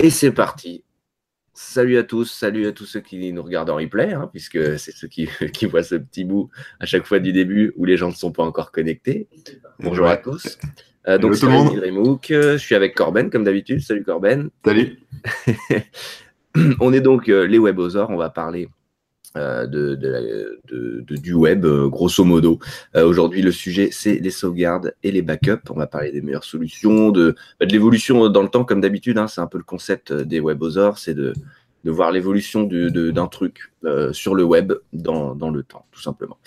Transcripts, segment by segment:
Et c'est parti. Salut à tous, salut à tous ceux qui nous regardent en replay, hein, puisque c'est ceux qui, qui, voient ce petit bout à chaque fois du début où les gens ne sont pas encore connectés. Bonjour à tous. Euh, donc, c'est Remouk. Je suis avec Corben, comme d'habitude. Salut Corben. Salut. on est donc euh, les webosaures. On va parler euh, de, de, du web, euh, grosso modo. Euh, aujourd'hui, le sujet, c'est les sauvegardes et les backups. On va parler des meilleures solutions, de, bah, de l'évolution dans le temps, comme d'habitude. Hein, c'est un peu le concept des webosaures, c'est de, de voir l'évolution d'un truc sur le web dans, dans, le temps, tout simplement.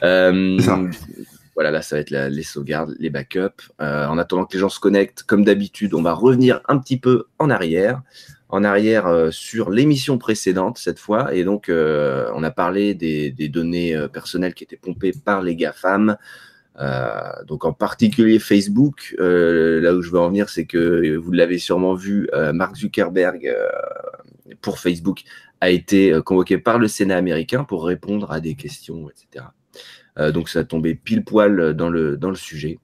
Voilà, là, ça va être les sauvegardes, les backups. en attendant que les gens se connectent, comme d'habitude, on va revenir un petit peu en arrière en arrière euh, sur l'émission précédente cette fois. Et donc, euh, on a parlé des, données euh, personnelles qui étaient pompées par les GAFAM. donc en particulier Facebook, là où je veux en venir, c'est que vous l'avez sûrement vu, Mark Zuckerberg pour Facebook a été convoqué par le Sénat américain pour répondre à des questions, etc. donc ça a tombé pile poil dans le, sujet.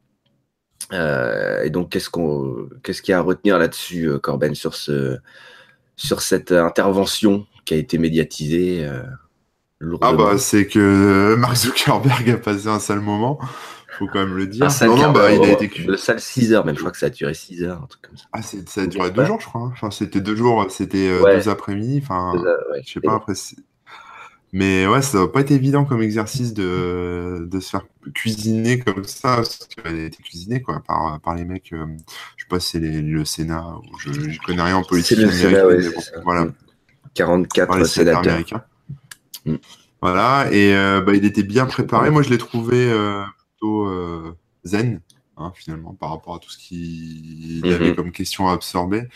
et donc qu'est-ce qu'est-ce qu'il y a à retenir là-dessus, Corben, sur ce sur cette intervention qui a été médiatisée euh, Ah bah c'est que euh, Mark Zuckerberg a passé un sale moment, faut quand même le dire. non, non, bah, il a été le sale 6 heures, même je crois que ça a duré 6 heures, un truc comme ça. Ah ça a duré deux jours, je crois. Hein. Enfin c'était deux jours, c'était euh, deux après-midi. Enfin, je sais pas après. Mais ouais, ça n'a pas été évident comme exercice de, de se faire cuisiner comme ça, parce qu'elle a été cuisinée quoi, par, par les mecs. Euh, je sais pas si c'est le Sénat, ou je ne connais rien en politique américaine. voilà. 44 sénateurs américains. Mm. Voilà, et euh, bah, il était bien préparé. Moi, je l'ai trouvé euh, plutôt zen, hein, finalement, par rapport à tout ce qu'il mm-hmm. avait comme question à absorber.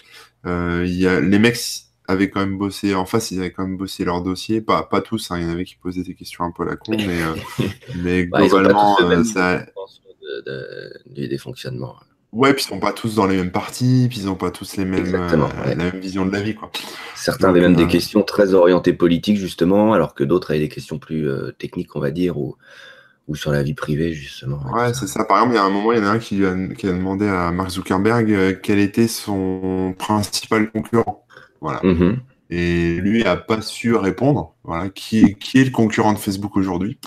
il y a, les mecs avaient quand même bossé, en face, ils avaient quand même bossé leur dossier. Pas, pas tous, hein, il y en avait qui posaient des questions un peu à la con, mais, euh, mais globalement, euh, ça. des fonctionnements. Ouais, puis ils sont pas tous dans les mêmes parties, puis ils n'ont pas tous les mêmes, euh, la même vision de la vie. Quoi. Certains avaient même des questions très orientées politiques, justement, alors que d'autres avaient des questions plus techniques, on va dire, ou, ou sur la vie privée, justement. Ouais, c'est ça. Par exemple, il y a un moment, il y en a un qui a, qui a demandé à Mark Zuckerberg quel était son principal concurrent. Voilà. Mhm. Et lui a pas su répondre. Voilà, qui, qui est le concurrent de Facebook aujourd'hui?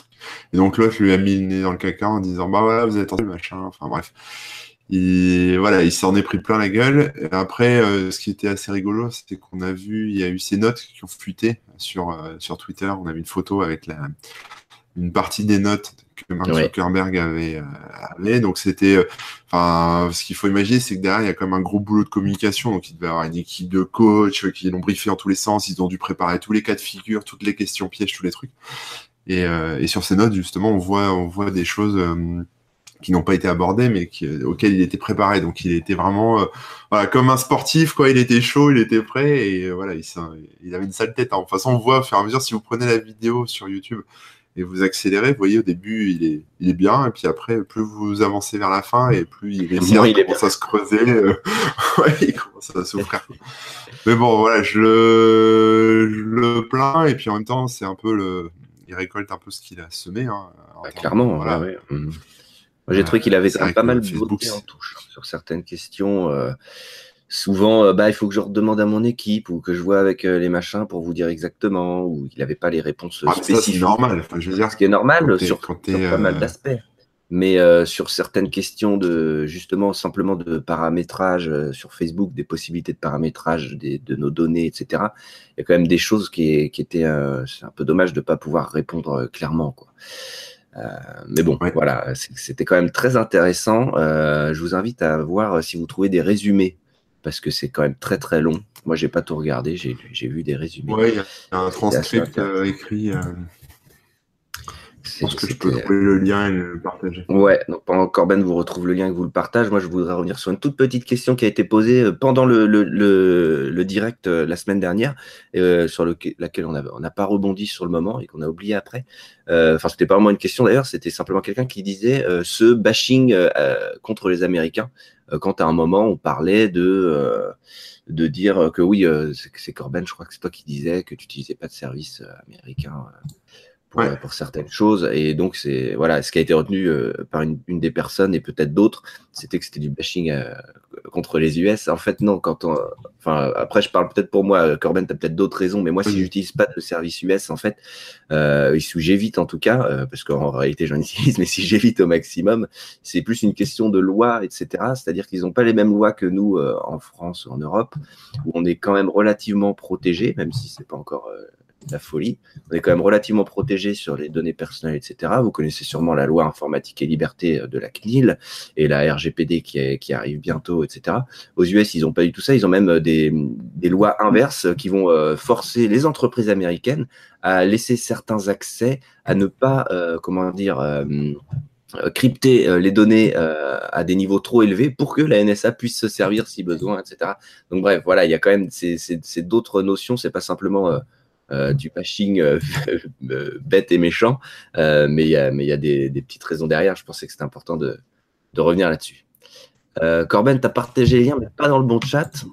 Et donc l'autre lui a mis le nez dans le caca en disant bah voilà, vous avez tenté machin. Enfin bref. Et voilà, il s'en est pris plein la gueule. Et après, euh, ce qui était assez rigolo, c'était qu'on a vu, il y a eu ces notes qui ont fuité sur, euh, sur Twitter. On a vu une photo avec la, une partie des notes que Mark Zuckerberg avait, euh, Donc c'était, euh, enfin, ce qu'il faut imaginer, c'est que derrière il y a quand même un gros boulot de communication. Donc il devait avoir une équipe de coach euh, qui l'ont briefé en tous les sens. Ils ont dû préparer tous les cas de figure, toutes les questions pièges, tous les trucs. Et, et sur ces notes, justement, on voit, on voit des choses qui n'ont pas été abordées, mais qui, auxquelles il était préparé. Donc il était vraiment, voilà, comme un sportif, quoi. Il était chaud, il était prêt, et voilà, il, il avait une sale tête. Hein. De toute façon, on voit au fur et à mesure si vous prenez la vidéo sur YouTube et vous accélérez. Vous voyez, au début, il est, il est bien, et puis après, plus vous avancez vers la fin, et plus il, est il commence à se creuser. Euh, ouais, il commence à souffrir. Mais bon, voilà, je le, je le plains, et puis en même temps, c'est un peu le. Il récolte un peu ce qu'il a semé. Hein, bah, clairement, voilà. Ouais, mmh. J'ai trouvé qu'il avait pas mal voté en touche sur certaines questions. Euh, souvent, euh, bah, il faut que je redemande à mon équipe ou que je vois avec euh, les machins pour vous dire exactement, ou il n'avait pas les réponses ah, spécifiques. C'est normal, je veux dire. Ce qui est normal sur, pas mal euh, d'aspects. Mais sur certaines questions de justement simplement de paramétrage sur Facebook, des possibilités de paramétrage de nos données, etc. Il y a quand même des choses qui, qui étaient, c'est un peu dommage de ne pas pouvoir répondre clairement, quoi. mais bon, voilà, c'était quand même très intéressant. je vous invite à voir si vous trouvez des résumés parce que c'est quand même très très long. Moi, j'ai pas tout regardé, j'ai vu des résumés. Oui, il y a un transcript euh, écrit. Euh, je pense que je peux trouver le lien et le partager. Ouais, donc pendant que Corben vous retrouve le lien et que vous le partage, moi je voudrais revenir sur une toute petite question qui a été posée euh, pendant le, le, le, direct la semaine dernière, sur laquelle on n'a pas rebondi sur le moment et qu'on a oublié après. Enfin, c'était pas vraiment une question d'ailleurs, c'était simplement quelqu'un qui disait ce bashing contre les Américains. Euh, quand à un moment on parlait de euh, de dire que oui, euh, c'est Corben, je crois que c'est toi qui disais que tu n'utilisais pas de service américain pour, certaines choses. Et donc, c'est voilà, ce qui a été retenu euh, par une, des personnes et peut-être d'autres, c'était que c'était du bashing euh, contre les US. En fait, non. Quand on, enfin, après, je parle peut-être pour moi. Corben, tu as peut-être d'autres raisons, mais moi, si j'utilise pas de service US, en fait, euh, j'évite en tout cas, parce qu'en réalité, j'en utilise, mais si j'évite au maximum, c'est plus une question de loi, etc. C'est-à-dire qu'ils n'ont pas les mêmes lois que nous en France ou en Europe, où on est quand même relativement protégé, même si c'est pas encore la folie. On est quand même relativement protégé sur les données personnelles, etc. Vous connaissez sûrement la loi informatique et liberté euh, de la CNIL et la RGPD qui, arrive bientôt, etc. Aux US, ils n'ont pas du tout ça. Ils ont même euh, des, lois inverses qui vont euh, forcer les entreprises américaines à laisser certains accès, à ne pas, comment dire, crypter les données à des niveaux trop élevés pour que la NSA puisse se servir si besoin, etc. Donc bref, voilà, il y a quand même c'est d'autres notions, c'est pas simplement du bashing euh, euh, bête et méchant, mais il y a, mais y a des, petites raisons derrière. Je pensais que c'était important de, revenir là-dessus. Corben, tu as partagé les liens, mais pas dans le bon chat.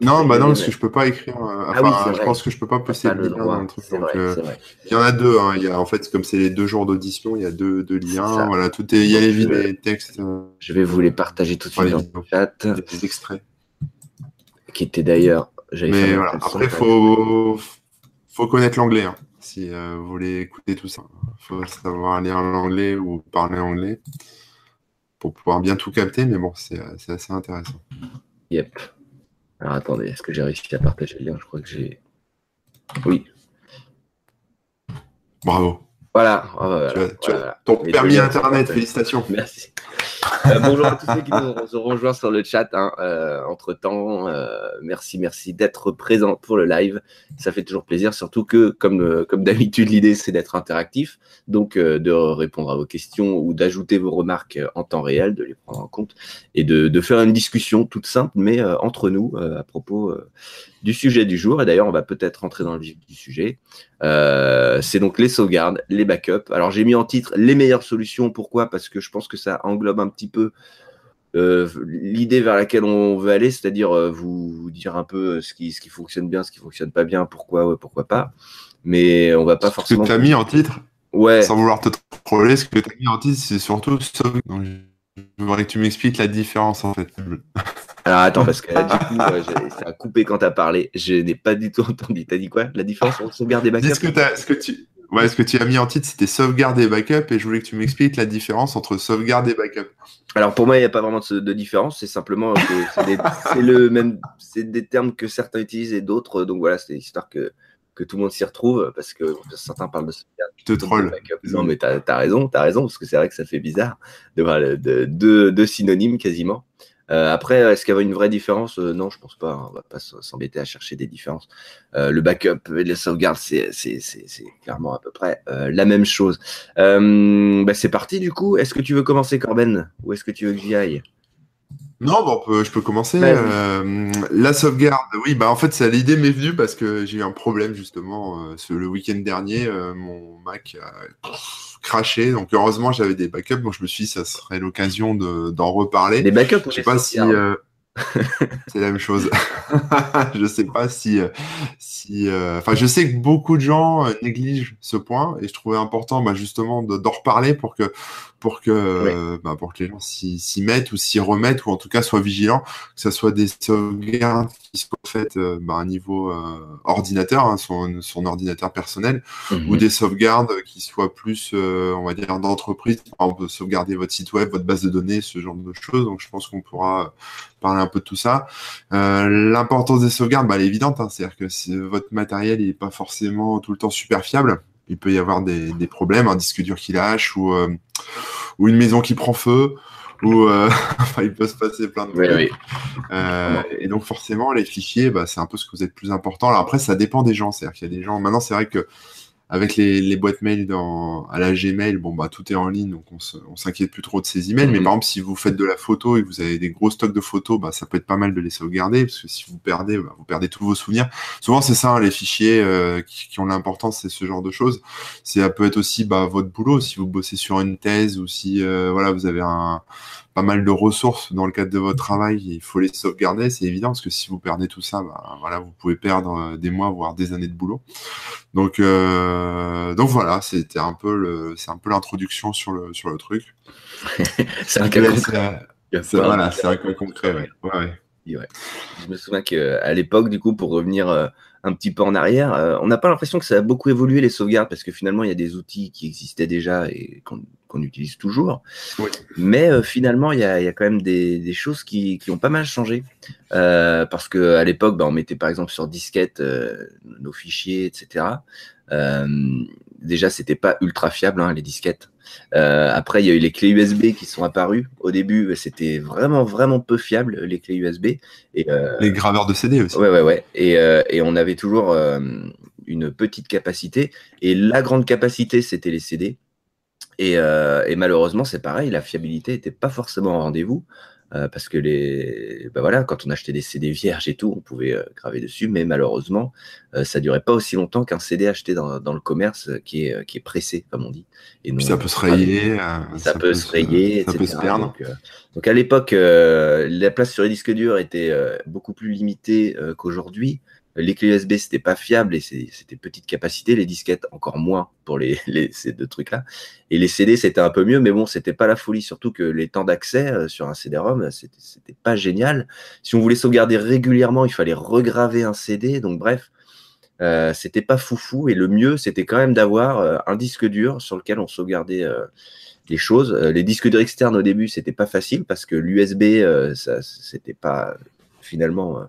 non, bah non, parce que je peux pas écrire. ah oui, je pense que je peux pas poster le lien dans le truc. il y en a deux. Hein. Il y a, en fait, comme c'est les deux jours d'audition, il y a deux, liens. Voilà, tout est. Il y a les vidéos, les textes. Je vais vous les partager tout de suite dans le chat. Des extraits. Qui étaient d'ailleurs. Mais voilà. Après, faut faut connaître l'anglais. Hein. Si euh, vous voulez écouter tout ça, il faut savoir lire l'anglais ou parler anglais pour pouvoir bien tout capter. Mais bon, c'est euh, assez intéressant. Yep. Alors attendez, est-ce que j'ai réussi à partager le lien? Je crois que j'ai. Oui. Bravo. Voilà. Ton permis Internet, félicitations. Merci. Euh, bonjour à tous ceux qui nous ont rejoints sur le chat. Hein, euh, entre temps, euh, merci, merci d'être présent pour le live. Ça fait toujours plaisir, surtout que, comme, comme d'habitude, l'idée c'est d'être interactif, donc de répondre à vos questions ou d'ajouter vos remarques en temps réel, de les prendre en compte et de, de faire une discussion toute simple, mais entre nous à propos du sujet du jour. Et d'ailleurs, on va peut-être rentrer dans le vif du sujet. c'est donc les sauvegardes, les backups. Alors, j'ai mis en titre les meilleures solutions. Pourquoi? Parce que je pense que ça englobe un petit peu euh, l'idée vers laquelle on veut aller, c'est-à-dire euh, vous, dire un peu ce qui, ce qui fonctionne bien, ce qui fonctionne pas bien, pourquoi, pourquoi pas. Mais on va pas forcément. Ce que tu as mis en titre, ouais. sans vouloir te troller, ce que tu as mis en titre, c'est surtout. Je voudrais que tu m'expliques la différence en fait. Alors attends, parce que du coup, ça a coupé quand tu as parlé. Je n'ai pas du tout entendu. Tu as dit quoi? La différence entre sauvegarde et backup ce que, ce que tu Ouais, ce que tu as mis en titre, c'était sauvegarde et backup, et je voulais que tu m'expliques la différence entre sauvegarde et backup. Alors pour moi, il n'y a pas vraiment de, différence, c'est simplement que c'est le même, c'est des termes que certains utilisent et d'autres, donc voilà, c'est histoire que, que tout le monde s'y retrouve, parce que certains parlent de sauvegarde. Je te troll. Backup. Non, mais tu as, raison, tu as raison, parce que c'est vrai que ça fait bizarre de voir deux synonymes quasiment. Euh, après, est-ce qu'il y avait une vraie différence? Euh, Non, je pense pas. Hein. On va pas s'embêter à chercher des différences. Euh, le backup et les sauvegardes, c'est clairement à peu près la même chose. Bah, c'est parti du coup. Est-ce que tu veux commencer, Corben, ou est-ce que tu veux que j'y aille? Non, bon, je peux commencer. la sauvegarde, oui, bah en fait, ça l'idée m'est venue parce que j'ai eu un problème justement le week-end dernier. mon Mac a craché. Donc heureusement, j'avais des backups. Donc je me suis dit, ça serait l'occasion d'en reparler. Des backups, je sais pas si. Euh, c'est la même chose. je sais pas si, euh, si, euh, enfin, je sais que beaucoup de gens négligent ce point et je trouvais important, bah, justement, d'en reparler pour que, pour que, bah, pour que les gens s'y mettent ou s'y remettent ou en tout cas soient vigilants, que ce soit des sauvegardes qui soient faites bah, à un niveau ordinateur, hein, son, son, ordinateur personnel, ou mhm. des sauvegardes qui soient plus, on va dire, d'entreprise, par exemple, sauvegarder votre site web, votre base de données, ce genre de choses. Donc, je pense qu'on pourra parler un peu de tout ça. Euh, l'importance des sauvegardes, bah, elle est évidente. Hein. C'est-à-dire que si votre matériel n'est pas forcément tout le temps super fiable, il peut y avoir des, problèmes, un disque dur qui lâche ou, euh, ou une maison qui prend feu. Ou euh, il peut se passer plein de trucs. et donc forcément, les fichiers, bah, c'est un peu ce que vous êtes plus important. Alors après, ça dépend des gens. C'est-à-dire qu'il y a des gens. Maintenant, c'est vrai que avec les, boîtes mail dans, à la Gmail, bon, bah, tout est en ligne, donc on s'inquiète plus trop de ces emails. Mais mhm. par exemple, si vous faites de la photo et que vous avez des gros stocks de photos, bah, ça peut être pas mal de les sauvegarder, parce que si vous perdez, bah, vous perdez tous vos souvenirs. Souvent, c'est ça, hein, les fichiers euh, qui, ont l'importance, c'est ce genre de choses. Ça peut être aussi bah, votre boulot, si vous bossez sur une thèse ou si euh, voilà, vous avez un pas mal de ressources dans le cadre de votre travail, il faut les sauvegarder, c'est évident, parce que si vous perdez tout ça, bah, voilà, vous pouvez perdre des mois, voire des années de boulot. Donc, donc voilà, c'était un peu le, c'est un peu l'introduction sur le sur le truc. c'est un cas concret. Voilà, c'est un cas concret. Ouais. Je me souviens qu'à l'époque, du coup, pour revenir euh, un petit peu en arrière, euh, on n'a pas l'impression que ça a beaucoup évolué les sauvegardes parce que finalement, il y a des outils qui existaient déjà et qu'on utilise toujours. Mais euh, finalement, il y, a, quand même des, choses qui, ont pas mal changé. parce qu'à l'époque, bah, on mettait par exemple sur disquette nos fichiers, etc. déjà, c'était pas ultra fiable, hein, les disquettes. Euh, après, il y a eu les clés USB qui sont apparues. Au début, c'était vraiment, vraiment peu fiable, les clés USB. Et, euh, les graveurs de CD aussi. Ouais, ouais, ouais. Et, euh, et on avait toujours une petite capacité. Et la grande capacité, c'était les CD. Et, et malheureusement, c'est pareil, la fiabilité n'était pas forcément au rendez-vous. Euh, parce que les, bah voilà, quand on achetait des CD vierges et tout, on pouvait euh, graver dessus, mais malheureusement, ça euh, ça durait pas aussi longtemps qu'un CD acheté dans, dans, le commerce qui est, qui est pressé, comme on dit. Et ça peut se rayer, ça, peut, se rayer, etc. Peut se perdre. Donc, à l'époque, la place sur les disques durs était beaucoup plus limitée qu'aujourd'hui. Les clés USB, c'était pas fiable et c'était petite capacité. Les disquettes, encore moins pour les, ces deux trucs-là. Et les CD, c'était un peu mieux, mais bon, c'était pas la folie. Surtout que les temps d'accès euh, sur un CD-ROM, c'était pas génial. Si on voulait sauvegarder régulièrement, il fallait regraver un CD. Donc, bref, euh, c'était pas foufou. Et le mieux, c'était quand même d'avoir euh, un disque dur sur lequel on sauvegardait les choses. les disques durs externes au début, c'était pas facile parce que l'USB, ça, c'était pas finalement, euh,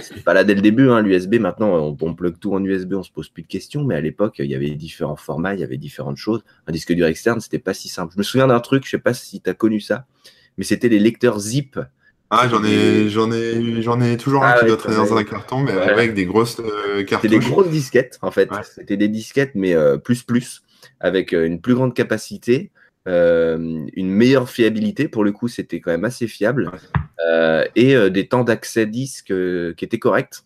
c'est pas là dès le début. Hein, L'USB, maintenant, on, on plug tout en USB, on se pose plus de questions. Mais à l'époque, il y avait différents formats, il y avait différentes choses. Un disque dur externe, c'était pas si simple. Je me souviens d'un truc, je sais pas si tu as connu ça, mais c'était les lecteurs zip. Ah, j'en ai, j'en ai, j'en ai toujours un ah qui doit traîner dans un carton, mais avec des grosses euh, C'était des grosses disquettes, en fait. C'était des disquettes, mais euh, plus plus, avec une plus grande capacité. Euh, une meilleure fiabilité. Pour le coup, c'était quand même assez fiable. Euh, et euh, des temps d'accès disque qui étaient corrects.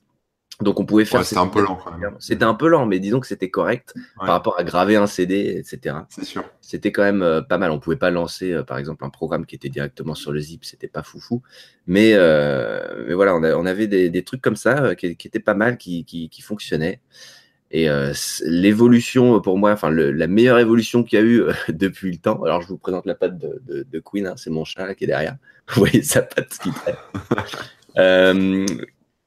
Donc on pouvait faire. c'était un peu lent. C'était un peu lent, mais disons que c'était correct par rapport à graver un CD, etc. C'est sûr. C'était quand même pas mal. On pouvait pas lancer, par exemple, un programme qui était directement sur le zip, c'était pas foufou. Mais, mais voilà, on, avait des, trucs comme ça qui, étaient pas mal, qui, qui fonctionnaient. Et euh, l'évolution, pour moi, enfin la meilleure évolution qu'il y a eu euh, depuis le temps. Alors je vous présente la patte de, Queen, hein, c'est mon chat qui est derrière. Vous voyez sa patte qui traîne.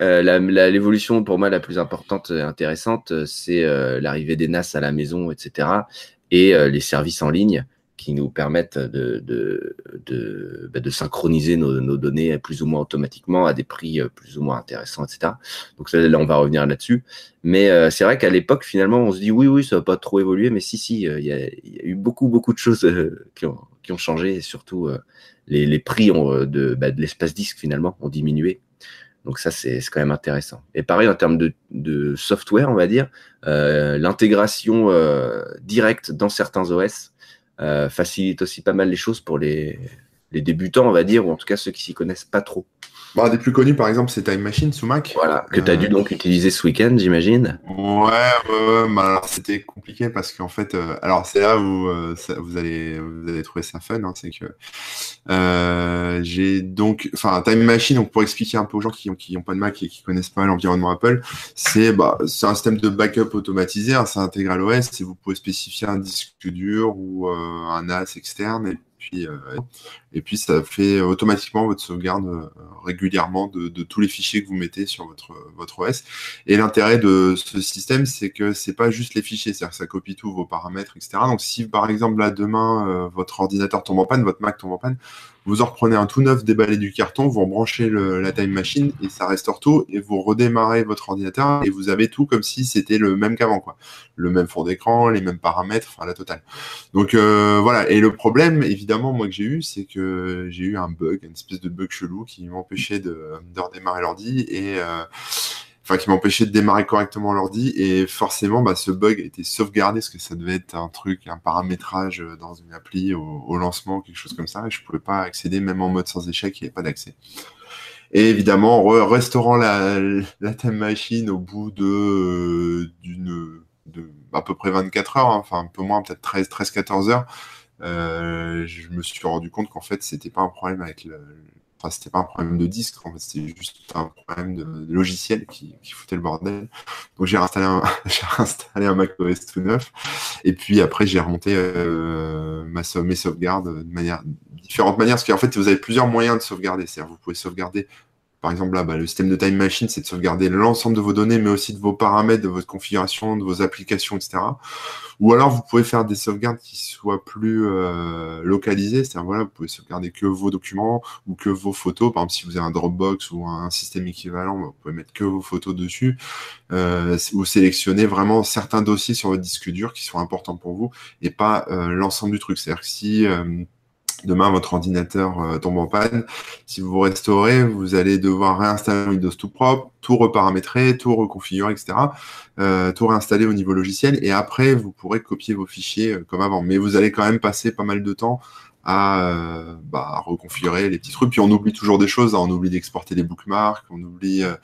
euh, l'évolution pour moi la plus importante et intéressante, c'est euh, l'arrivée des NAS à la maison, etc. Et les services en ligne qui nous permettent de, de, de, bah, synchroniser nos, données plus ou moins automatiquement à des prix euh, plus ou moins intéressants, etc. Donc là, on va revenir là-dessus. Mais euh, c'est vrai qu'à l'époque, finalement, on se dit oui, oui, ça va pas trop évoluer, mais si, si, euh, il y, a, eu beaucoup, beaucoup de choses qui, ont, qui ont changé, et surtout les, les, prix de, bah, de l'espace disque, finalement, ont diminué. Donc ça, c'est quand même intéressant. Et pareil, en termes de, de software, on va dire, l'intégration directe dans certains OS, facilite aussi pas mal les choses pour les, les débutants, on va dire, ou en tout cas ceux qui s'y connaissent pas trop. Bon, un des plus connus, par exemple, c'est Time Machine sous Mac. Voilà, que tu as dû euh, donc utiliser ce week-end, j'imagine. Ouais, ouais, ouais alors c'était compliqué parce qu'en fait, euh, alors c'est là où euh, vous, allez, vous allez trouver ça fun, hein, c'est que j'ai donc, enfin, Time Machine, donc pour expliquer un peu aux gens qui n'ont qui ont pas de Mac et qui connaissent pas l'environnement Apple, c'est bah, un système de backup automatisé, hein, c'est intégral OS, et vous pouvez spécifier un disque dur ou un NAS externe, et puis, euh, et puis ça fait automatiquement votre sauvegarde euh, régulièrement de, tous les fichiers que vous mettez sur votre, votre OS. Et l'intérêt de ce système, c'est que c'est pas juste les fichiers, c'est-à-dire que ça copie tous vos paramètres, etc. Donc si par exemple là demain euh, votre ordinateur tombe en panne, votre Mac tombe en panne, vous en reprenez un tout neuf déballé du carton, vous rebranchez la time machine et ça restaure tout et vous redémarrez votre ordinateur et vous avez tout comme si c'était le même qu'avant quoi. Le même fond d'écran, les mêmes paramètres, enfin la totale. Donc euh, voilà, et le problème évidemment moi que j'ai eu, c'est que j'ai eu un bug, une espèce de bug chelou qui m'empêchait de, de redémarrer l'ordi et euh, enfin qui m'empêchait de démarrer correctement l'ordi et forcément bah, ce bug était sauvegardé parce que ça devait être un truc, un paramétrage dans une appli au, lancement, quelque chose comme ça et je pouvais pas accéder même en mode sans échec, il n'y avait pas d'accès. Et évidemment, restaurant la, la time machine au bout de d'une de à peu près 24 heures, hein, enfin un peu moins, peut-être 13, 13, 14 heures, je me suis rendu compte qu'en fait, c'était pas un problème avec le, Enfin, c'était pas un problème de disque, en fait, c'était juste un problème de, logiciel qui, foutait le bordel. Donc j'ai réinstallé un, j'ai réinstallé un Mac OS tout neuf. Et puis après, j'ai remonté euh, ma, mes sauvegardes de manière différentes manières, parce qu'en fait, vous avez plusieurs moyens de sauvegarder. C'est-à-dire, vous pouvez sauvegarder par exemple, là, bah, le système de Time Machine, c'est de sauvegarder l'ensemble de vos données, mais aussi de vos paramètres, de votre configuration, de vos applications, etc. Ou alors, vous pouvez faire des sauvegardes qui soient plus euh, localisées. C'est-à-dire, voilà, vous pouvez sauvegarder que vos documents ou que vos photos. Par exemple, si vous avez un Dropbox ou un système équivalent, vous pouvez mettre que vos photos dessus. Euh, vous sélectionnez vraiment certains dossiers sur votre disque dur qui sont importants pour vous et pas euh, l'ensemble du truc. C'est-à-dire que si demain votre ordinateur euh, tombe en panne, si vous restaurez, vous allez devoir réinstaller Windows tout propre, tout reparamétrer, tout reconfigurer, etc. Euh, tout réinstaller au niveau logiciel et après vous pourrez copier vos fichiers euh, comme avant. Mais vous allez quand même passer pas mal de temps à euh, bah, reconfigurer les petits trucs. Puis on oublie toujours des choses. Hein. On oublie d'exporter des bookmarks, on oublie euh,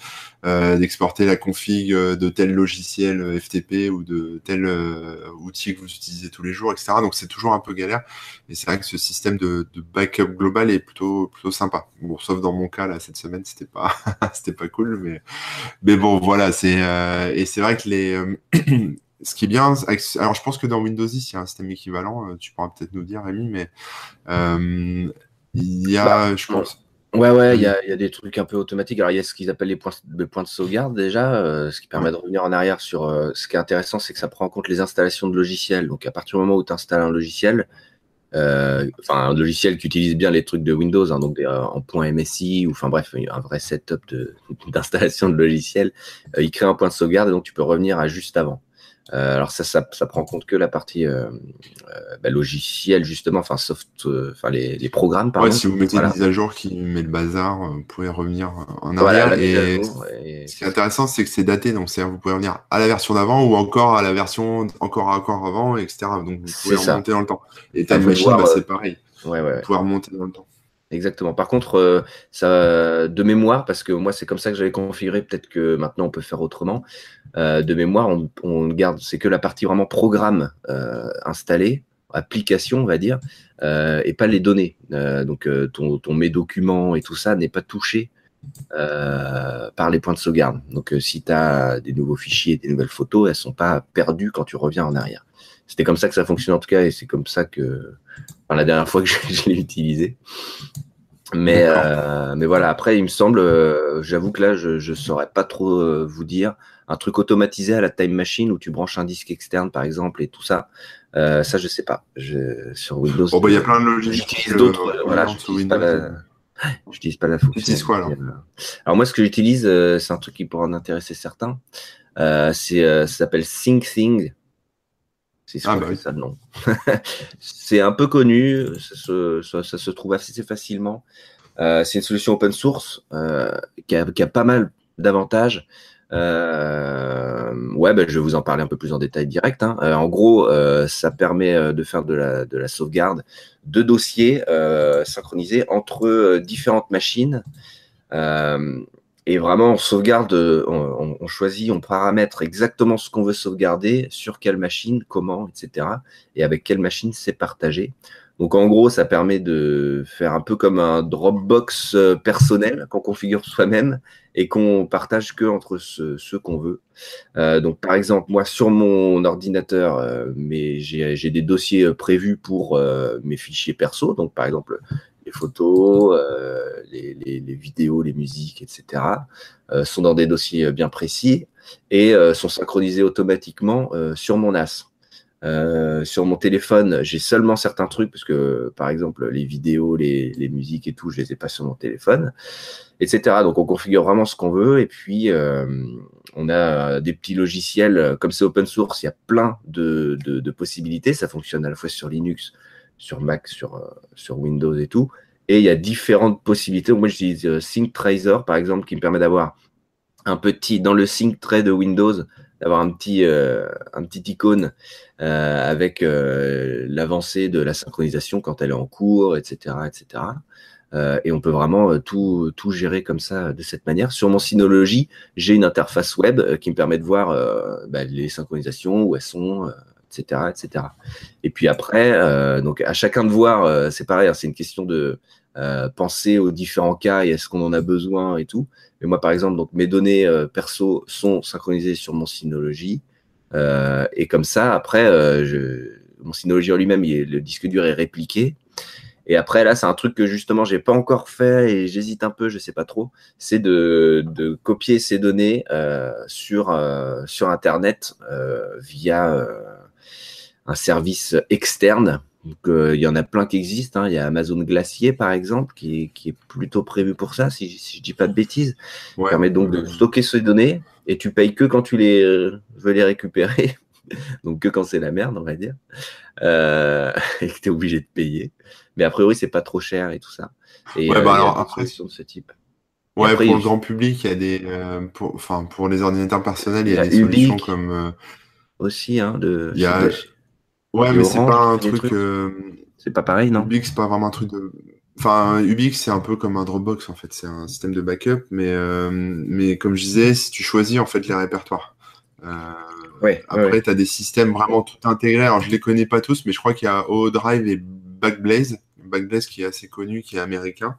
euh, d'exporter la config de tel logiciel FTP ou de tel outil que vous utilisez tous les jours, etc. Donc c'est toujours un peu galère. Et c'est vrai que ce système de, de, backup global est plutôt plutôt sympa. Bon, sauf dans mon cas là cette semaine, c'était pas c'était pas cool, mais mais bon voilà. C'est et c'est vrai que les ce qui est bien, alors je pense que dans Windows 10, il y a un système équivalent, euh, tu pourras peut-être nous dire, Rémi, mais euh, il y a, bah, je pense. Ouais, ouais, il y, a, des trucs un peu automatiques. Alors, il y a ce qu'ils appellent les points, points de sauvegarde déjà, euh, ce qui permet de revenir en arrière sur. ce qui est intéressant, c'est que ça prend en compte les installations de logiciels. Donc, à partir du moment où tu installes un logiciel, enfin, un logiciel qui utilise bien les trucs de Windows, hein, donc en point MSI, ou enfin bref, un vrai setup d'installation de, de logiciel, il crée un point de sauvegarde et donc tu peux revenir à juste avant. Euh, alors ça, ça, ça, prend compte que la partie euh, euh bah, logicielle justement, enfin soft, euh, enfin les, les, programmes. Par ouais, si vous mettez une mise à jour qui met le bazar, vous pouvez revenir en arrière. et, ce qui est intéressant, c'est que c'est daté, donc c'est vous pouvez revenir à la version d'avant ou encore à la version encore encore avant, etc. Donc vous pouvez remonter dans le temps. Et ta machine, bah, c'est pareil. Ouais, ouais. Vous pouvez remonter dans le temps. Exactement. Par contre, ça, de mémoire, parce que moi c'est comme ça que j'avais configuré, peut-être que maintenant on peut faire autrement. Euh, de mémoire, on, garde, c'est que la partie vraiment programme euh, installée, application, on va dire, et pas les données. donc ton, ton mes documents et tout ça n'est pas touché par les points de sauvegarde. Donc si tu as des nouveaux fichiers, des nouvelles photos, elles sont pas perdues quand tu reviens en arrière. C'était comme ça que ça fonctionne en tout cas, et c'est comme ça que la dernière fois que je, l'ai utilisé. Mais, euh, mais voilà, après, il me semble, euh, j'avoue que là, je ne saurais pas trop euh, vous dire. Un truc automatisé à la Time Machine où tu branches un disque externe, par exemple, et tout ça, ça, je sais pas. Je, sur Windows. Bon, bah, il y a plein de logiciels. J'utilise d'autres. voilà, je n'utilise pas, la... pas la fonction. quoi, alors Alors, moi, ce que j'utilise, c'est un truc qui pourrait en intéresser certains. c'est, ça s'appelle SyncThing. C'est ah, bah ça de nom. c'est un peu connu, ça se, trouve assez facilement. Euh, c'est une solution open source euh, qui, a, pas mal d'avantages. Euh, ouais, ben, je vais vous en parler un peu plus en détail direct. Hein. en gros, ça permet de faire de la, de la sauvegarde de dossiers synchronisés entre différentes machines. Et vraiment, on sauvegarde, on, choisit, on paramètre exactement ce qu'on veut sauvegarder, sur quelle machine, comment, etc. Et avec quelle machine c'est partagé. Donc en gros, ça permet de faire un peu comme un Dropbox euh, personnel qu'on configure soi-même et qu'on partage que entre ceux, qu'on veut. Euh, donc par exemple, moi sur mon ordinateur, euh, mais j'ai des dossiers prévus pour mes fichiers perso. Donc par exemple, les photos, euh, les, vidéos, les musiques, etc., euh, sont dans des dossiers bien précis et euh, sont synchronisés automatiquement sur mon NAS. sur mon téléphone, j'ai seulement certains trucs, parce que par exemple, les vidéos, les, musiques et tout, je les ai pas sur mon téléphone, etc. Donc on configure vraiment ce qu'on veut, et puis on a des petits logiciels, comme c'est open source, il y a plein de, possibilités, ça fonctionne à la fois sur Linux, sur Mac, sur, euh, sur Windows et tout. Et il y a différentes possibilités. Moi, j'utilise euh, Sync Tracer, par exemple, qui me permet d'avoir un petit, dans le Sync Tray de Windows, d'avoir un petit, euh, un icône avec l'avancée de la synchronisation quand elle est en cours, etc. etc. et on peut vraiment tout, tout gérer comme ça, de cette manière. Sur mon Synology, j'ai une interface web qui me permet de voir bah, les synchronisations, où elles sont, etc.. Et puis après, donc à chacun de voir, c'est pareil, hein, c'est une question de penser aux différents cas et est-ce qu'on en a besoin et tout. Mais moi, par exemple, donc mes données perso sont synchronisées sur mon Synology. et comme ça, après, mon Synology en lui-même, le disque dur est répliqué. Et après, là, c'est un truc que justement, j'ai pas encore fait et j'hésite un peu, je sais pas trop. C'est de, copier ces données euh, sur, euh, Internet euh, via euh, un service externe. Donc, il y en a plein qui existent. Hein. Il y a Amazon Glacier, par exemple, qui est, qui est plutôt prévu pour ça, si, si je dis pas de bêtises. Ouais, permet donc de stocker ces données et tu payes que quand tu les veux les récupérer. donc que quand c'est la merde, on va dire, euh, et que tu es obligé de payer. Mais a priori, c'est pas trop cher et tout ça. Et ouais, bah alors après, de ce type. Ouais, pour le grand public, il y a des, euh, pour, enfin, pour les ordinateurs personnels, il y a, des solutions comme euh, aussi, hein, de. Il y a... Ouais, mais c'est pas un truc. Euh, c'est pas pareil, non? Ubix, c'est pas vraiment un truc de. Enfin, Ubix, c'est un peu comme un Dropbox en fait. C'est un système de backup, mais mais comme je disais, si tu choisis en fait les répertoires. Ouais, Après, tu as des systèmes vraiment tout intégrés. Alors, je les connais pas tous, mais je crois qu'il y a ODrive et Backblaze. Backblaze qui est assez connu, qui est américain.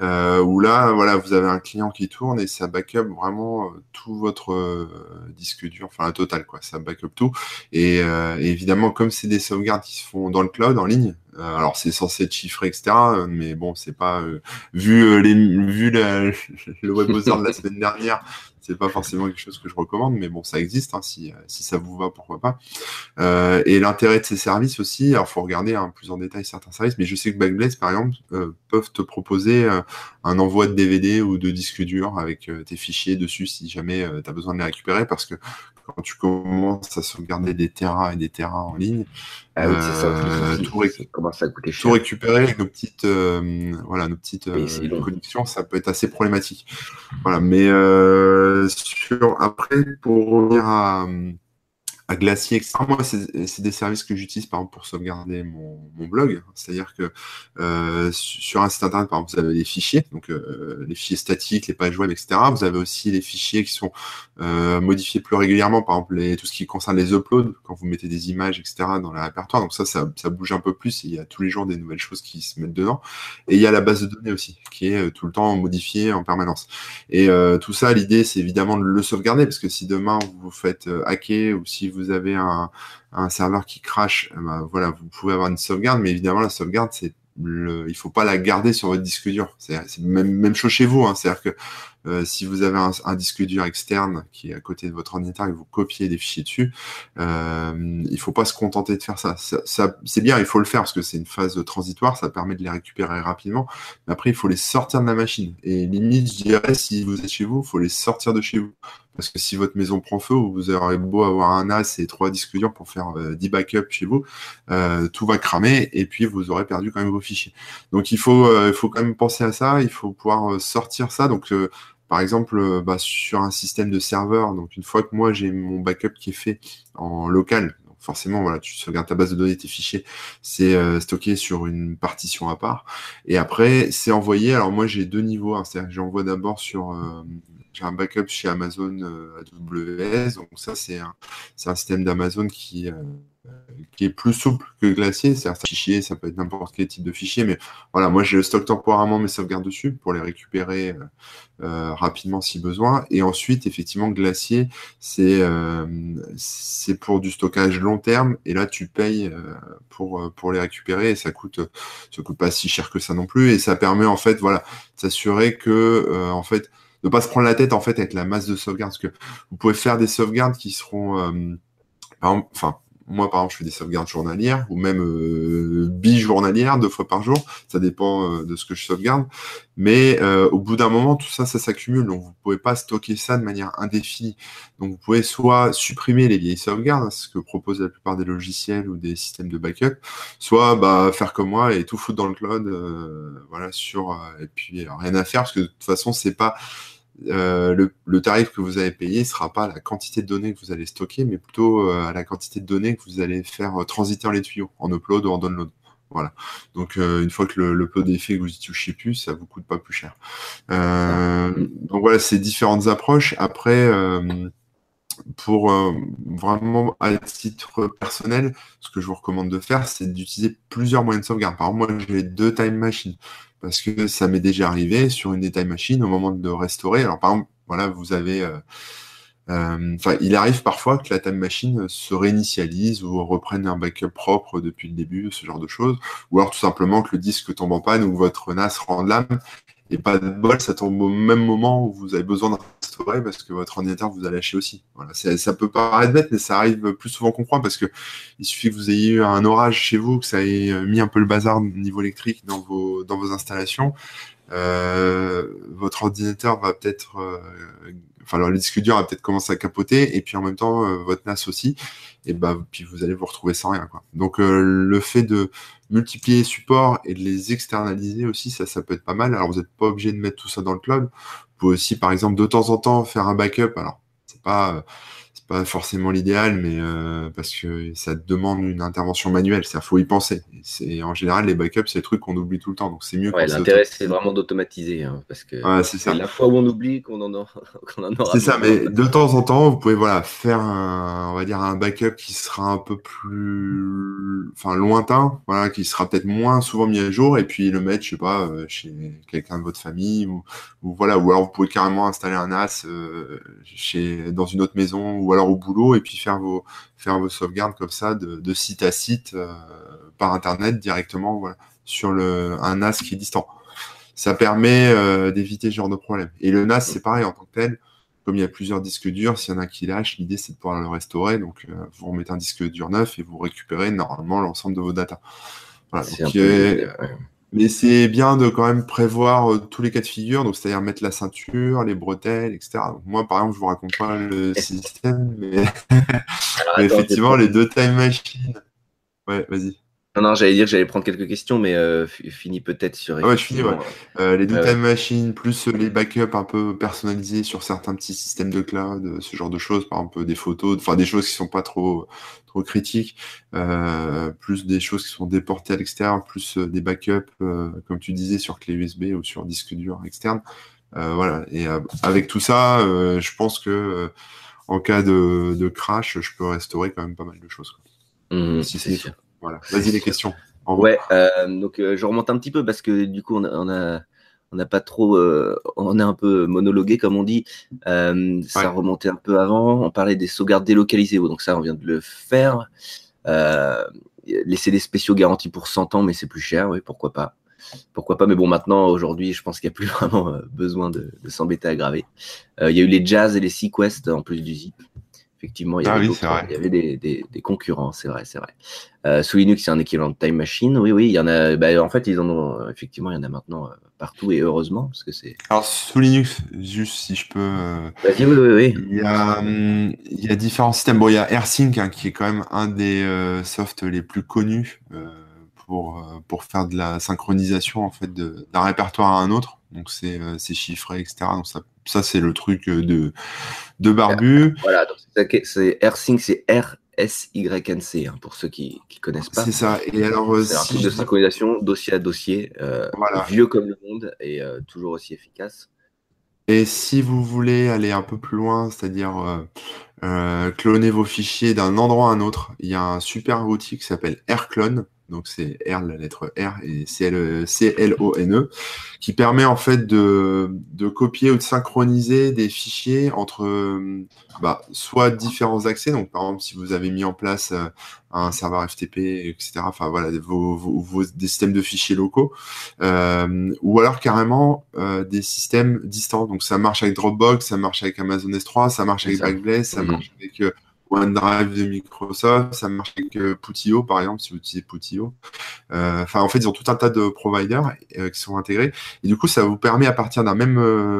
Euh, où là, voilà, vous avez un client qui tourne et ça backup vraiment euh, tout votre euh, disque dur, enfin la totale, quoi. Ça backup tout. Et, euh, évidemment, comme c'est des sauvegardes qui se font dans le cloud, en ligne, alors c'est censé être chiffré, etc. Mais bon, c'est pas vu les vu le, le webbrowser de la semaine dernière, c'est pas forcément quelque chose que je recommande, mais bon, ça existe. Hein, si, euh, si ça vous va, pourquoi pas. Euh, et l'intérêt de ces services aussi, alors faut regarder hein, plus en détail certains services, mais je sais que Backblaze, par exemple, euh, peuvent te proposer un envoi de DVD ou de disque dur avec tes fichiers dessus si jamais tu as besoin de les récupérer, parce que quand tu commences à sauvegarder des terras et des terras en ligne, ah oui, ça, euh, tout, commence à coûter cher. tout, récupérer avec nos petites, euh, voilà, nos petites euh, connexions, ça peut être assez problématique. Voilà, mais sur après, pour revenir à, à Glacier, etc. Moi, c'est des services que j'utilise par exemple pour sauvegarder mon, mon blog. C'est-à-dire que euh, sur un site internet, par exemple, vous avez les fichiers, donc euh, les fichiers statiques, les pages web, etc. Vous avez aussi les fichiers qui sont euh, modifiés plus régulièrement, par exemple les, tout ce qui concerne les uploads, quand vous mettez des images, etc. dans le répertoire. Donc ça, ça, ça bouge un peu plus. Et il y a tous les jours des nouvelles choses qui se mettent dedans. Et il y a la base de données aussi, qui est euh, tout le temps modifiée en permanence. Et euh, tout ça, l'idée, c'est évidemment de le sauvegarder, parce que si demain vous vous faites euh, hacker ou si vous avez un, un serveur qui crache, eh ben, voilà, vous pouvez avoir une sauvegarde, mais évidemment la sauvegarde, c'est le, il faut pas la garder sur votre disque dur. C'est même, même chose chez vous. Hein. C'est-à-dire que euh, si vous avez un, disque dur externe qui est à côté de votre ordinateur et que vous copiez des fichiers dessus, euh, il faut pas se contenter de faire ça. ça, ça c'est bien, il faut le faire parce que c'est une phase transitoire, ça permet de les récupérer rapidement. Mais après, il faut les sortir de la machine. Et limite, je dirais, si vous êtes chez vous, il faut les sortir de chez vous. Parce que si votre maison prend feu, vous aurez beau avoir un NAS et trois disques durs pour faire euh, 10 backups chez vous, euh, tout va cramer et puis vous aurez perdu quand même vos fichiers. Donc il faut, euh, faut quand même penser à ça, il faut pouvoir euh, sortir ça. Donc euh, par exemple, bah, sur un système de serveur, donc une fois que moi j'ai mon backup qui est fait en local, forcément, voilà, tu sauvegardes ta base de données, tes fichiers, c'est euh, stocké sur une partition à part. Et après, c'est envoyé. Alors moi, j'ai deux niveaux. Hein, C'est-à-dire que j'envoie d'abord sur euh, j'ai un backup chez Amazon euh, AWS. Donc ça, c'est un, un système d'Amazon qui qui est plus souple que Glacier. C'est un fichier, ça peut être n'importe quel type de fichier, mais voilà, moi je stocke temporairement mes sauvegardes dessus pour les récupérer euh, euh, rapidement si besoin. Et ensuite, effectivement, Glacier, c'est euh, pour du stockage long terme, et là tu payes euh, pour pour les récupérer, et ça coûte ça coûte pas si cher que ça non plus, et ça permet en fait, voilà, s'assurer que en fait de pas se prendre la tête en fait avec la masse de sauvegarde, parce que vous pouvez faire des sauvegardes qui seront enfin moi, par exemple, je fais des sauvegardes journalières ou même euh, bi-journalières, deux fois par jour. Ça dépend euh, de ce que je sauvegarde. Mais euh, au bout d'un moment, tout ça, ça s'accumule. Donc, vous pouvez pas stocker ça de manière indéfinie. Donc, vous pouvez soit supprimer les vieilles sauvegardes, ce que proposent la plupart des logiciels ou des systèmes de backup, soit bah, faire comme moi et tout foutre dans le cloud. Euh, voilà, sur et puis rien à faire parce que de toute façon, c'est pas euh, le, le, tarif que vous avez payé ne sera pas la quantité de données que vous allez stocker, mais plutôt euh, à la quantité de données que vous allez faire euh, transiter les tuyaux, en upload ou en download. Voilà. Donc une fois que le, upload est fait, que vous y touchez plus, ça vous coûte pas plus cher. donc voilà, ces différentes approches. Après, pour vraiment à titre personnel, ce que je vous recommande de faire, c'est d'utiliser plusieurs moyens de sauvegarde. Par exemple, moi, j'ai deux time machines parce que ça m'est déjà arrivé sur une des time machines au moment de restaurer. Alors, par exemple, voilà, vous avez euh, enfin, il arrive parfois que la time machine se réinitialise ou reprenne un backup propre depuis le début, ce genre de choses, ou alors tout simplement que le disque tombe en panne ou votre NAS rende l'âme. Et pas de bol, ça tombe au même moment où vous avez besoin de restaurer parce que votre ordinateur vous a lâché aussi. Voilà, ça peut paraître bête, mais ça arrive plus souvent qu'on croit parce que il suffit que vous ayez eu un orage chez vous, que ça ait mis un peu le bazar au niveau électrique dans vos, dans vos installations. Euh, votre ordinateur va peut-être euh, enfin le disque dur va peut-être commencer à capoter et puis en même temps euh, votre NAS aussi et bah puis vous allez vous retrouver sans rien quoi. Donc euh, le fait de multiplier les supports et de les externaliser aussi ça ça peut être pas mal. Alors vous n'êtes pas obligé de mettre tout ça dans le cloud. Vous pouvez aussi par exemple de temps en temps faire un backup. Alors c'est pas euh, pas forcément l'idéal, mais euh, parce que ça demande une intervention manuelle. Ça faut y penser. C'est en général les backups, c'est des trucs qu'on oublie tout le temps, donc c'est mieux. Ouais, l'intérêt c'est vraiment d'automatiser, hein, parce que c'est la fois où on oublie qu'on en, aura. C'est ça, mais de temps en temps, vous pouvez voilà faire un, on va dire un backup qui sera un peu plus, enfin lointain, voilà, qui sera peut-être moins souvent mis à jour, et puis le mettre, je sais pas, euh, chez quelqu'un de votre famille ou, ou, voilà, ou alors vous pouvez carrément installer un NAS euh, chez dans une autre maison ou alors au boulot et puis faire vos, faire vos sauvegardes comme ça de, site à site euh, par internet directement sur le, un NAS qui est distant. Ça permet euh, d'éviter ce genre de problème. Et le NAS, c'est pareil en tant que tel. Comme il y a plusieurs disques durs, s'il y en a qui lâchent, l'idée c'est de pouvoir le restaurer. Donc euh, vous remettez un disque dur neuf et vous récupérez normalement l'ensemble de vos datas. Voilà, mais c'est bien de quand même prévoir euh, tous les cas de figure, donc c'est-à-dire mettre la ceinture, les bretelles, etc. moi, par exemple, je vous raconte pas le système, mais, effectivement, les deux time machines. Ouais, vas-y. Non, non, j'allais dire que j'allais prendre quelques questions, mais euh, finis peut-être sur. Ah ouais, je finis, ouais. Euh, les deux time machines, plus les backups un peu personnalisés sur certains petits systèmes de cloud, ce genre de choses, par exemple des photos, enfin des choses qui sont pas trop trop critiques, euh, plus des choses qui sont déportées à l'extérieur, plus des backups, comme tu disais, sur clé USB ou sur disque dur externe. voilà. Et avec tout ça, je pense que en cas de, de, crash, je peux restaurer quand même pas mal de choses. Quoi. Mmh, si c'est sûr. Voilà. Vas-y les questions. Ouais, euh, donc euh, je remonte un petit peu parce que du coup on a, on a, pas trop, euh, on est un peu monologué comme on dit. Ça remontait un peu avant. On parlait des sauvegardes délocalisées, donc ça on vient de le faire. les CD spéciaux garantis pour 100 ans, mais c'est plus cher, oui, pourquoi pas. Pourquoi pas, mais bon, maintenant, aujourd'hui, je pense qu'il n'y a plus vraiment besoin de, s'embêter à graver. Il y a eu les Jazz et les Sequest en plus du zip effectivement, il y, ah avait, des, concurrents, c'est vrai, c'est vrai. Euh, sous Linux, c'est un équivalent de Time Machine. Oui, oui, il y en a. Bah, en fait, ils en ont. Effectivement, il y en a maintenant euh, partout et heureusement parce que c'est. Alors sous Linux, juste si je peux. Euh, Vas-y, oui, oui, oui. Il y a, hum, il y a différents systèmes. Bon, il y a AirSync hein, qui est quand même un des softs les plus connus pour pour faire de la synchronisation en fait d'un répertoire à un autre. Donc c'est chiffré, etc. Donc ça ça, c'est le truc euh, de, de Barbu. Voilà, c'est AirSync, c'est R-S-Y-N-C, hein, pour ceux qui ne connaissent pas. C'est ça. Et alors, c'est un truc de synchronisation dossier à dossier, euh, vieux comme le monde et euh, toujours aussi efficace. Et si vous voulez aller un peu plus loin, c'est-à-dire cloner vos fichiers d'un endroit à un autre, il y a un super outil qui s'appelle AirClone donc c'est R, la lettre R, et C-L-O-N-E, qui permet en fait de, de, copier ou de synchroniser des fichiers entre bah, soit différents accès, donc par exemple si vous avez mis en place euh, un serveur FTP, etc., enfin voilà, vos, vos, des systèmes de fichiers locaux, euh, ou alors carrément euh, des systèmes distants, donc ça marche avec Dropbox, ça marche avec Amazon S3, ça marche avec Backblaze, ça mhm. marche avec OneDrive de Microsoft, ça marche avec euh, Putio par exemple, si vous utilisez Putio. Euh, enfin, en fait, ils ont tout un tas de providers euh, qui sont intégrés. Et du coup, ça vous permet à partir d'un même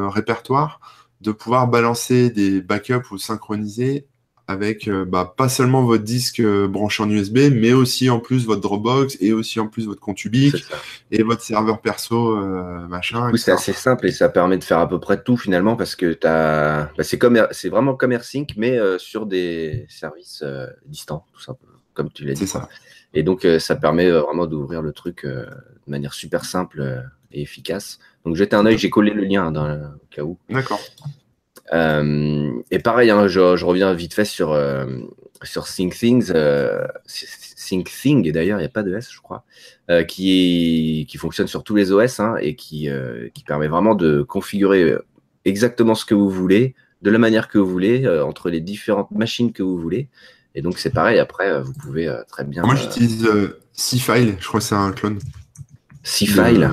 répertoire de pouvoir balancer des backups ou synchroniser avec euh, bah, pas seulement votre disque euh, branché en USB, mais aussi en plus votre Dropbox et aussi en plus votre compte Ubique et votre serveur perso, euh, machin. c'est assez simple et ça permet de faire à peu près tout finalement parce que. Bah, c'est comme c'est vraiment comme AirSync mais sur des services distants, tout simplement, comme tu l'as dit. Ça. Et donc ça permet vraiment d'ouvrir le truc de manière super simple et efficace. Donc jetez un œil, j'ai collé le lien dans le cas où. D'accord. Et pareil, hein, je, reviens vite fait sur, sur ThinkThings, ThinkThing, et d'ailleurs, il n'y a pas de S, je crois, qui, qui fonctionne sur tous les OS hein, et qui, qui permet vraiment de configurer exactement ce que vous voulez, de la manière que vous voulez, entre les différentes machines que vous voulez. Et donc, c'est pareil, après, vous pouvez très bien. Moi, j'utilise C-File, je crois que c'est un clone. C-File?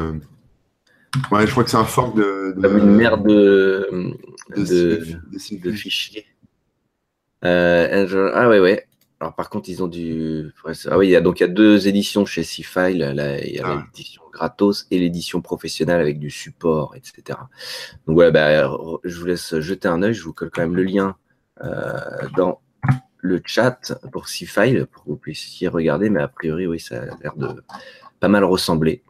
Ouais, je crois que c'est un fork de. de une merde de, de, fichiers. Euh, ah ouais, ouais. Alors par contre, ils ont du. Ah oui, il y a, donc il y a deux éditions chez C-File. il y a ah. l'édition gratos et l'édition professionnelle avec du support, etc. Donc voilà, bah, je vous laisse jeter un œil. Je vous colle quand même le lien euh, dans le chat pour C-File pour que vous puissiez regarder. Mais a priori, oui, ça a l'air de pas mal ressembler.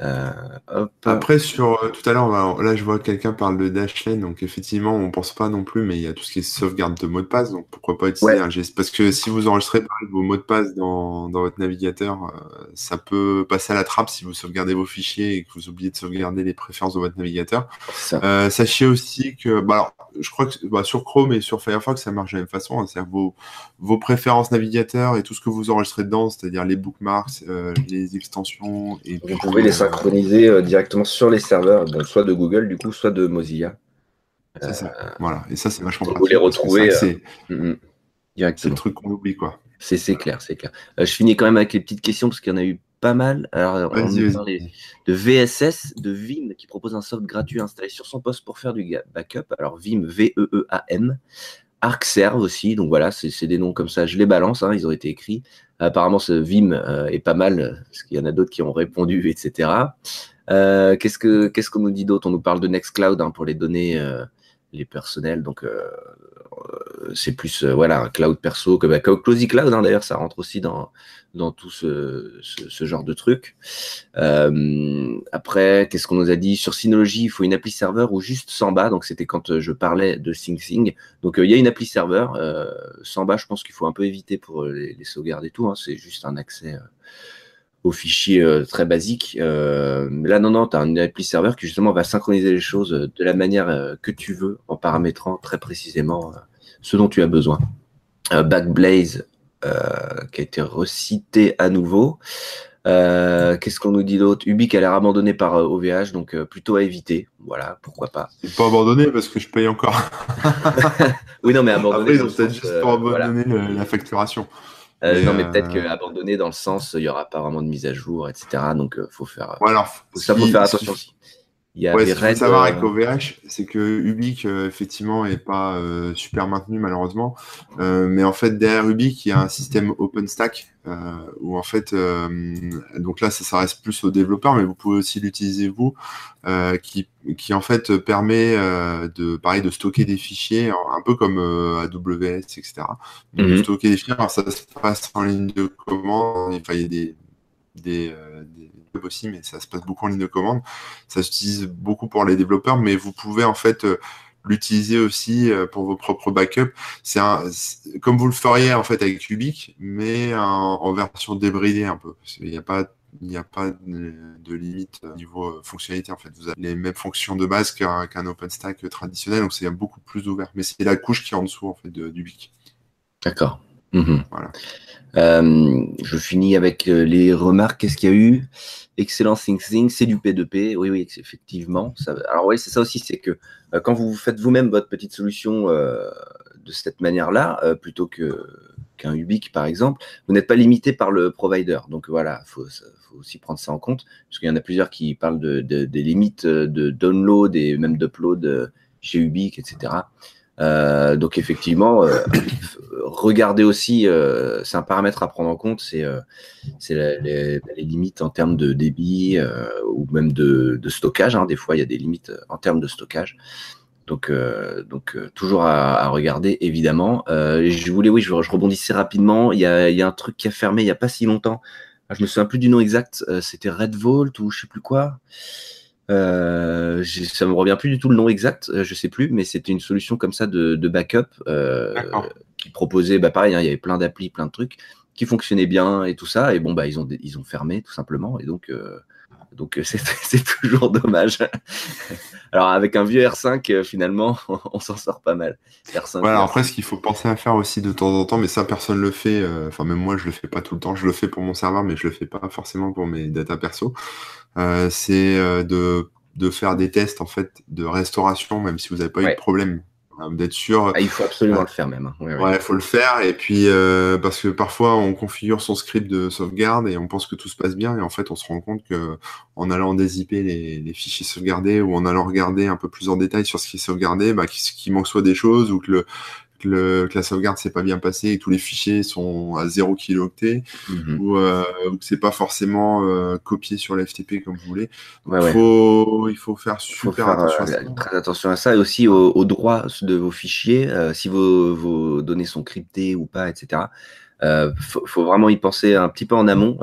Euh, Après, sur euh, tout à l'heure, là, je vois quelqu'un parle de Dashlane, donc effectivement, on pense pas non plus, mais il y a tout ce qui est sauvegarde de mots de passe, donc pourquoi pas utiliser un geste? Parce que si vous enregistrez vos mots de passe dans, votre navigateur, euh, ça peut passer à la trappe si vous sauvegardez vos fichiers et que vous oubliez de sauvegarder les préférences de votre navigateur. sachez aussi que, bah, je crois que bah, sur Chrome et sur Firefox, ça marche de la même façon. Hein, c'est-à-dire vos, vos préférences navigateurs et tout ce que vous enregistrez dedans, c'est-à-dire les bookmarks, les extensions et vous pouvez les synchroniser euh, directement sur les serveurs, donc soit de Google du coup, soit de Mozilla. C'est ça. Euh, voilà. Et ça, c'est vachement Vous les retrouver. C'est euh, mm, mm, le truc qu'on oublie, quoi. C'est clair, c'est clair. je finis quand même avec les petites questions parce qu'il y en a eu pas mal. Alors, on va parler de VSS, de Vim, qui propose un soft gratuit installé sur son poste pour faire du backup. Alors, Vim, V-E-E-A-M. ArcServe aussi, donc voilà, c'est des noms comme ça, je les balance, hein, ils ont été écrits. Apparemment, ce Vim euh, est pas mal, parce qu'il y en a d'autres qui ont répondu, etc. Euh, qu'est-ce qu'on qu'est-ce qu'on nous dit d'autre? On nous parle de Nextcloud hein, pour les données, euh, les personnels, donc c'est plus voilà un cloud perso que bah, Cloud Cloud. Hein, D'ailleurs, ça rentre aussi dans dans tout ce, ce, genre de truc. Euh, après, qu'est-ce qu'on nous a dit? Sur Synology, il faut une appli serveur ou juste Samba. Donc, c'était quand euh, je parlais de SingSing. Donc, euh, il y a une appli serveur. Euh, Samba, je pense qu'il faut un peu éviter pour les, les sauvegardes et tout. Hein. C'est juste un accès aux fichiers très basiques. là, non, non, tu as une appli serveur qui justement va synchroniser les choses de la manière que tu veux en paramétrant très précisément ce dont tu as besoin. Backblaze, euh, qui a été recité à nouveau. Euh, qu'est-ce qu'on nous dit d'autre? Ubique a l'air abandonné par OVH, euh, donc plutôt à éviter. Voilà, pourquoi pas. Pas abandonné parce que je paye encore. oui, non, mais abandonné. Après, ils ont peut-être juste pas abandonné la facturation. Non, mais peut-être que abandonné dans le sens, il n'y aura pas vraiment de mise à jour, etc. Donc, faut faire. ça, faut faire attention aussi. Il y a ce qu'il faut savoir avec OVH, c'est que Ubique, euh, effectivement, est pas euh, super maintenu, malheureusement. Euh, mais en fait, derrière Ubique, il y a un système OpenStack, où en fait, donc là, ça, ça, reste plus aux développeurs, mais vous pouvez aussi l'utiliser vous, qui, qui en fait permet de, pareil, de stocker des fichiers, un peu comme AWS, etc. Donc, mhm. stocker des fichiers, alors ça se passe en ligne de commande, enfin, il y a des, des, des aussi, mais ça se passe beaucoup en ligne de commande. Ça s'utilise beaucoup pour les développeurs, mais vous pouvez en fait euh, l'utiliser aussi euh, pour vos propres backups. C'est comme vous le feriez en fait avec Cubic, mais en, version débridée un peu. Il n'y a pas il n'y a pas de, limite niveau euh, fonctionnalité en fait. Vous avez les mêmes fonctions de base qu'un OpenStack traditionnel, donc c'est beaucoup plus ouvert. Mais c'est la couche qui est en dessous en fait de, du BIC. D'accord. Mhm. Voilà. Je finis avec les remarques. Qu'est-ce qu'il y a eu? Excellent thinking, c'est du P2P. Oui, oui, effectivement. Alors oui, c'est ça aussi, c'est que euh, quand vous faites vous-même votre petite solution euh, de cette manière-là, euh, plutôt que qu'un Ubique par exemple, vous n'êtes pas limité par le provider. Donc voilà, il faut, faut, aussi prendre ça en compte, parce qu'il y en a plusieurs qui parlent de, des limites de download et même d'upload chez Ubique, etc. Euh, donc effectivement, euh, regardez aussi, euh, c'est un paramètre à prendre en compte, c'est les, limites en termes de débit ou même de, stockage. Hein. Des fois, il y a des limites en termes de stockage. Donc, toujours à, regarder, évidemment. je voulais, oui, je, rebondissais rapidement. Il y, a, un truc qui a fermé il n'y a pas si longtemps. Ah, je me souviens plus du nom exact. C'était Red Vault ou je sais plus quoi. Euh, ça me revient plus du tout le nom exact, euh, je sais plus, mais c'était une solution comme ça de, backup euh, qui proposait, bah pareil, hein, il y avait plein d'applis, plein de trucs qui fonctionnaient bien et tout ça, et bon bah ils ont ils ont fermé tout simplement, et donc Donc c'est toujours dommage. Alors avec un vieux R5, finalement, on, s'en sort pas mal. R5, voilà, après ce qu'il faut penser à faire aussi de temps en temps, mais ça personne le fait. Enfin même moi je le fais pas tout le temps. Je le fais pour mon serveur, mais je le fais pas forcément pour mes data perso. c'est de, de faire des tests en fait de restauration, même si vous n'avez pas eu de problème d'être sûr. Ah, il faut absolument le faire même. Hein. Ouais, il faut le faire. Et puis, euh, parce que parfois, on configure son script de sauvegarde et on pense que tout se passe bien. Et en fait, on se rend compte que en allant dézipper les, les fichiers sauvegardés ou en allant regarder un peu plus en détail sur ce qui est sauvegardé, bah, qu'il manque soit des choses ou que le, que, la sauvegarde s'est pas bien passée et que tous les fichiers sont à 0 kilooctets mhm. ou, euh, ou, que c'est pas forcément euh, copié sur la FTP comme vous voulez. il, faut, il faut faire super attention à ça. Euh, très attention à ça et aussi aux, droits de vos fichiers, si vos, vos, données sont cryptées ou pas, etc. Il faut, faut, vraiment y penser un petit peu en amont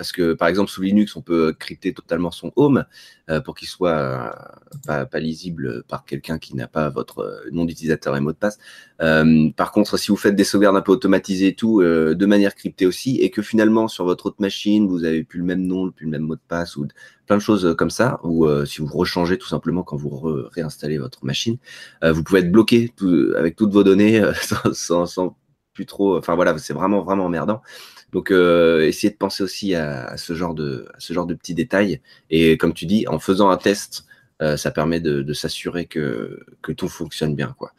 parce que par exemple sous Linux, on peut crypter totalement son home euh, pour qu'il soit euh, pas, lisible par quelqu'un qui n'a pas votre euh, nom d'utilisateur et mot de passe. par contre, si vous faites des sauvegardes un peu automatisées et tout, de manière cryptée aussi, et que finalement sur votre autre machine, vous avez plus le même nom, plus le même mot de passe ou plein de choses comme ça, ou si vous rechangez tout simplement quand vous réinstallez votre machine, vous pouvez être bloqué avec toutes vos données sans, sans plus trop. Enfin voilà, c'est vraiment vraiment emmerdant. Donc, euh, essayez de penser aussi à, ce genre de, ce genre de petits détails. Et comme tu dis, en faisant un test, euh, ça permet de, s'assurer que, que tout fonctionne bien, quoi,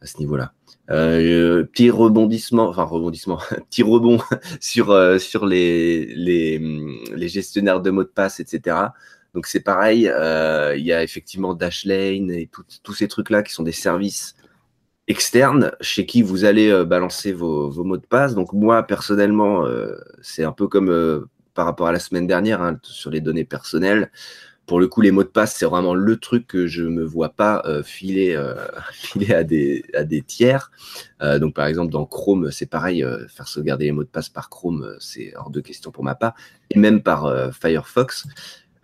à ce niveau-là. Euh, petit rebondissement, enfin rebondissement, petit rebond sur euh, sur les, les, les gestionnaires de mots de passe, etc. Donc c'est pareil, il y a effectivement Dashlane et tous ces trucs là qui sont des services externe chez qui vous allez euh, balancer vos, mots de passe. Donc moi, personnellement, euh, c'est un peu comme euh, par rapport à la semaine dernière hein, sur les données personnelles. Pour le coup, les mots de passe, c'est vraiment le truc que je me vois pas filer, filer à, des, à des tiers. donc par exemple, dans Chrome, c'est pareil, faire sauvegarder les mots de passe par Chrome, c'est hors de question pour ma part, et même par Firefox.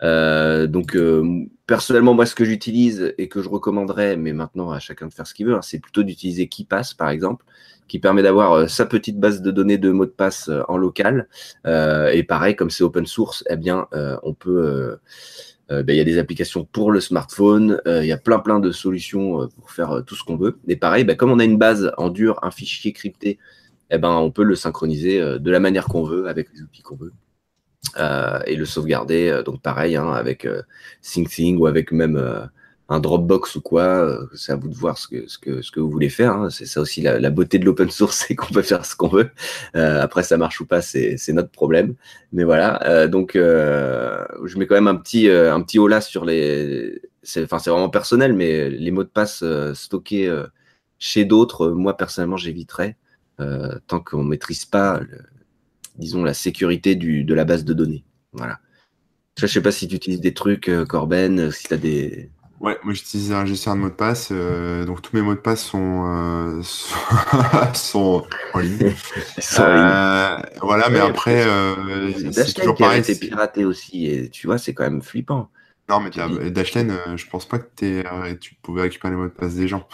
Euh, donc euh, personnellement, moi, ce que j'utilise et que je recommanderais, mais maintenant à chacun de faire ce qu'il veut, hein, c'est plutôt d'utiliser KeePass, par exemple, qui permet d'avoir euh, sa petite base de données de mots de passe en local. et pareil, comme c'est open source, eh bien, on peut ben, il y a des applications pour le smartphone, il y a plein plein de solutions pour faire tout ce qu'on veut. Et pareil, ben, comme on a une base en dur, un fichier crypté, eh ben, on peut le synchroniser de la manière qu'on veut, avec les outils qu'on veut. Euh, et le sauvegarder. Euh, donc pareil, hein, avec euh, SyncThing ou avec même un Dropbox ou quoi, c'est à vous de voir ce que, ce que, ce que vous voulez faire. Hein. C'est ça aussi la, beauté de l'open source, c'est qu'on peut faire ce qu'on veut. après, ça marche ou pas, c'est notre problème. Mais voilà, donc je mets quand même un petit, un petit là sur les. Enfin, c'est vraiment personnel, mais les mots de passe stockés chez d'autres, moi personnellement, j'éviterais tant qu'on maîtrise pas disons, la sécurité du, de la base de données. Voilà. Je ne sais pas si tu utilises des trucs, euh, Corben, euh, si tu as des. Ouais, moi j'utilise un gestionnaire de mots de passe, euh, donc tous mes mots de passe sont, sont, en ligne. voilà, mais après, c'est toujours pareil. C'est piraté aussi, et tu vois, c'est quand même flippant. Non, mais Dashlane, je pense pas que tu pouvais récupérer les mots de passe des gens.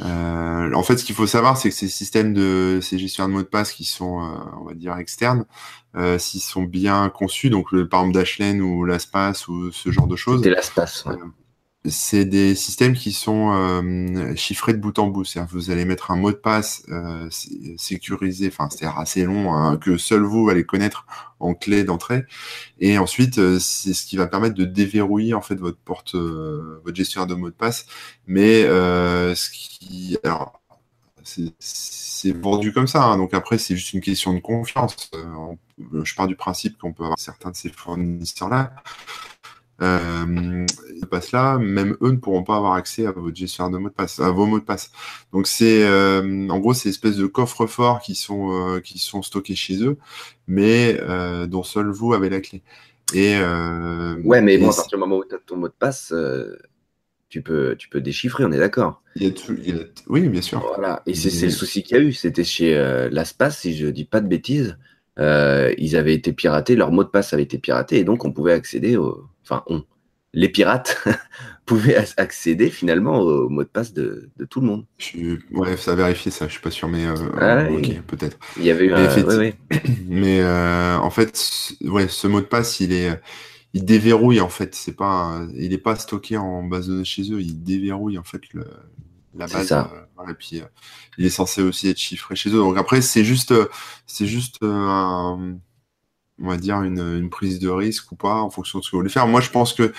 Euh, en fait, ce qu'il faut savoir, c'est que ces systèmes de ces gestionnaires de mots de passe qui sont, euh, on va dire, externes, euh, s'ils sont bien conçus, donc le, par exemple Dashlane ou LastPass ou ce genre de choses. C'est LastPass. Ouais c'est des systèmes qui sont euh, chiffrés de bout en bout. C'est-à-dire vous allez mettre un mot de passe euh, sécurisé, enfin c'est-à-dire assez long, hein, que seul vous allez connaître en clé d'entrée. Et ensuite, euh, c'est ce qui va permettre de déverrouiller en fait votre porte, votre gestionnaire de mot de passe. Mais ce qui, alors, c'est vendu comme ça. Hein. donc après, c'est juste une question de confiance. je pars du principe qu'on peut avoir certains de ces fournisseurs-là euh, passe là, même eux ne pourront pas avoir accès à votre gestionnaire de mots de passe, à vos mots de passe. Donc c'est, euh, en gros, c'est espèces de coffres-forts qui sont euh, qui sont stockés chez eux, mais euh, dont seul vous avez la clé. Et ouais, mais bon, à partir du moment où tu as ton mot de passe, tu peux tu peux déchiffrer, on est d'accord. Oui, bien sûr. Voilà. Et c'est le souci qu'il y a eu. C'était chez l'ASPAS, si je dis pas de bêtises. Ils avaient été piratés, leur mot de passe avait été piraté, et donc on pouvait accéder au enfin on, les pirates pouvaient accéder finalement au mot de passe de, tout le monde. Je, ouais, ça a vérifié ça, je suis pas sûr, mais euh, ah ok, peut-être. Il y avait eu mais, mais euh, en fait, ouais, ce mot de passe, il est, il déverrouille en fait. C'est pas, il n'est pas stocké en base de données chez eux. Il déverrouille en fait le, la base. Euh, et puis, euh, il est censé aussi être chiffré chez eux. Donc après, c'est juste, euh, c'est juste un, on va dire une, prise de risque ou pas en fonction de ce que vous voulez faire. Moi, je pense que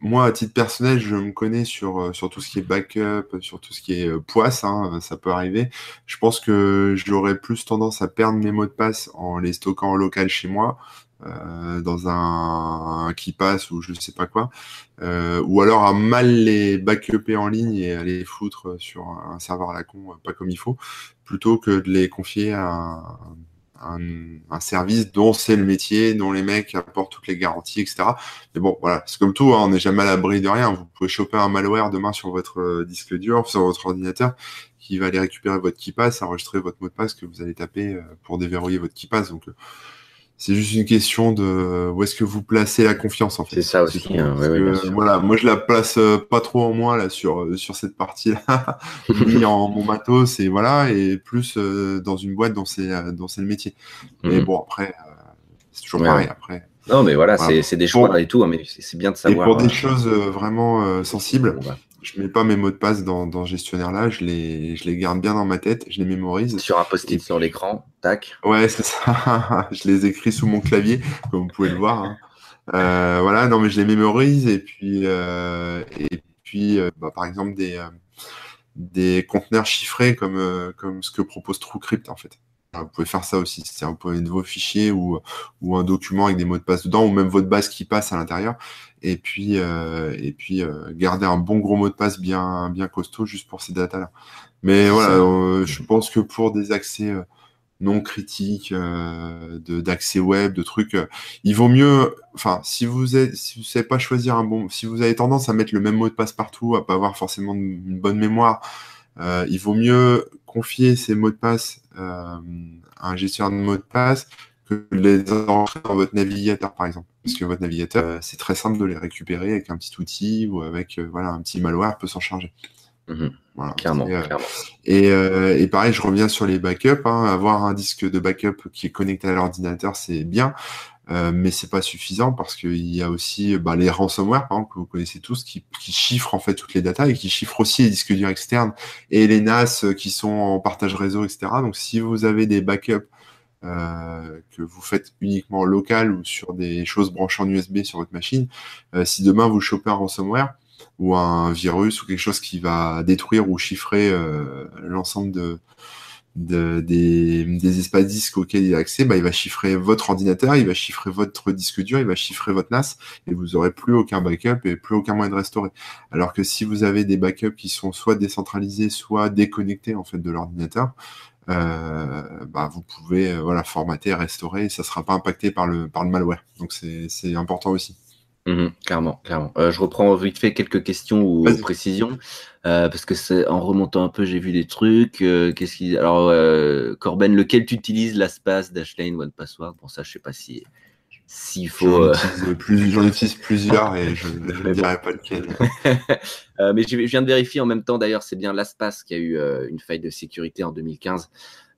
moi, à titre personnel, je me connais sur, sur tout ce qui est backup, sur tout ce qui est poisse, hein, ça peut arriver. Je pense que j'aurais plus tendance à perdre mes mots de passe en les stockant en local chez moi euh, dans un, qui passe ou je sais pas quoi, euh, ou alors à mal les backuper en ligne et à les foutre sur un serveur à la con, pas comme il faut, plutôt que de les confier à un, un, service dont c'est le métier, dont les mecs apportent toutes les garanties, etc. Mais bon, voilà, c'est comme tout, hein, on n'est jamais à l'abri de rien. Vous pouvez choper un malware demain sur votre disque dur, sur votre ordinateur, qui va aller récupérer votre key pass, enregistrer votre mot de passe que vous allez taper euh, pour déverrouiller votre key pass. Donc, c'est juste une question de où est-ce que vous placez la confiance en fait. C'est ça aussi. Hein, voilà, moi je la place euh, pas trop en moi là sur euh, sur cette partie-là, ni en mon matos et voilà, et plus euh, dans une boîte dont c'est dans c'est le métier. Mais mhm. bon après, c'est toujours pareil après. Non mais voilà, c'est des choix et tout, hein, mais c'est bien de savoir. Et pour des choses vraiment sensibles. Bah je mets pas mes mots de passe dans, dans ce gestionnaire-là, je les, je les garde bien dans ma tête, je les mémorise. Sur un post-it sur l'écran, tac. Ouais, c'est ça. je les écris sous mon clavier, comme vous pouvez le voir. Hein. Euh, voilà, non, mais je les mémorise et puis, euh, et puis euh, bah, par exemple, des, des conteneurs chiffrés comme, comme ce que propose TrueCrypt en fait. Vous pouvez faire ça aussi. C'est un peu de vos fichiers ou, ou un document avec des mots de passe dedans, ou même votre base qui passe à l'intérieur et puis, euh, et puis euh, garder un bon gros mot de passe bien, bien costaud juste pour ces datas-là. Mais voilà, euh, je pense que pour des accès non critiques, d'accès web, de trucs, il vaut mieux, enfin, si vous êtes, si vous savez pas choisir un bon, si vous avez tendance à mettre le même mot de passe partout, à pas avoir forcément une bonne mémoire, il vaut mieux confier ces mots de passe à un gestionnaire de mots de passe que les enregistrer dans votre navigateur, par exemple. Parce que votre navigateur, euh, c'est très simple de les récupérer avec un petit outil ou avec euh, voilà, un petit malware peut s'en charger. Mhm. Voilà, clairement, euh, Et, et, pareil, je reviens sur les backups. Hein. avoir un disque de backup qui est connecté à l'ordinateur, c'est bien. Euh, mais c'est pas suffisant parce qu'il y a aussi bah, les ransomware, par exemple, que vous connaissez tous, qui, qui, chiffrent en fait toutes les datas et qui chiffrent aussi les disques durs externes et les NAS qui sont en partage réseau, etc. Donc, si vous avez des backups euh, que vous faites uniquement local ou sur des choses branchées en USB sur votre machine, euh, si demain vous chopez un ransomware ou un virus ou quelque chose qui va détruire ou chiffrer euh, l'ensemble de, de, des, espaces disques auxquels il a accès, bah, il va chiffrer votre ordinateur, il va chiffrer votre disque dur, il va chiffrer votre NAS et vous aurez plus aucun backup et plus aucun moyen de restaurer. Alors que si vous avez des backups qui sont soit décentralisés, soit déconnectés en fait de l'ordinateur, euh, bah, vous pouvez euh, voilà, formater, restaurer, et ça ne sera pas impacté par le, par le malware. Donc c'est important aussi. Mmh clairement, clairement. Euh, je reprends vite fait quelques questions ou précisions parce que c'est en remontant un peu, j'ai vu des trucs. Qu'est-ce qui alors Corben, lequel tu utilises, l'espace Dashlane, One Password? Bon ça, je sais pas si s'il faut. Euh, j'en utilise, plusieurs et je ne dirai pas lequel. euh, mais je, viens de vérifier en même temps, d'ailleurs, c'est bien l'ASPAS qui a eu euh, une faille de sécurité en 2015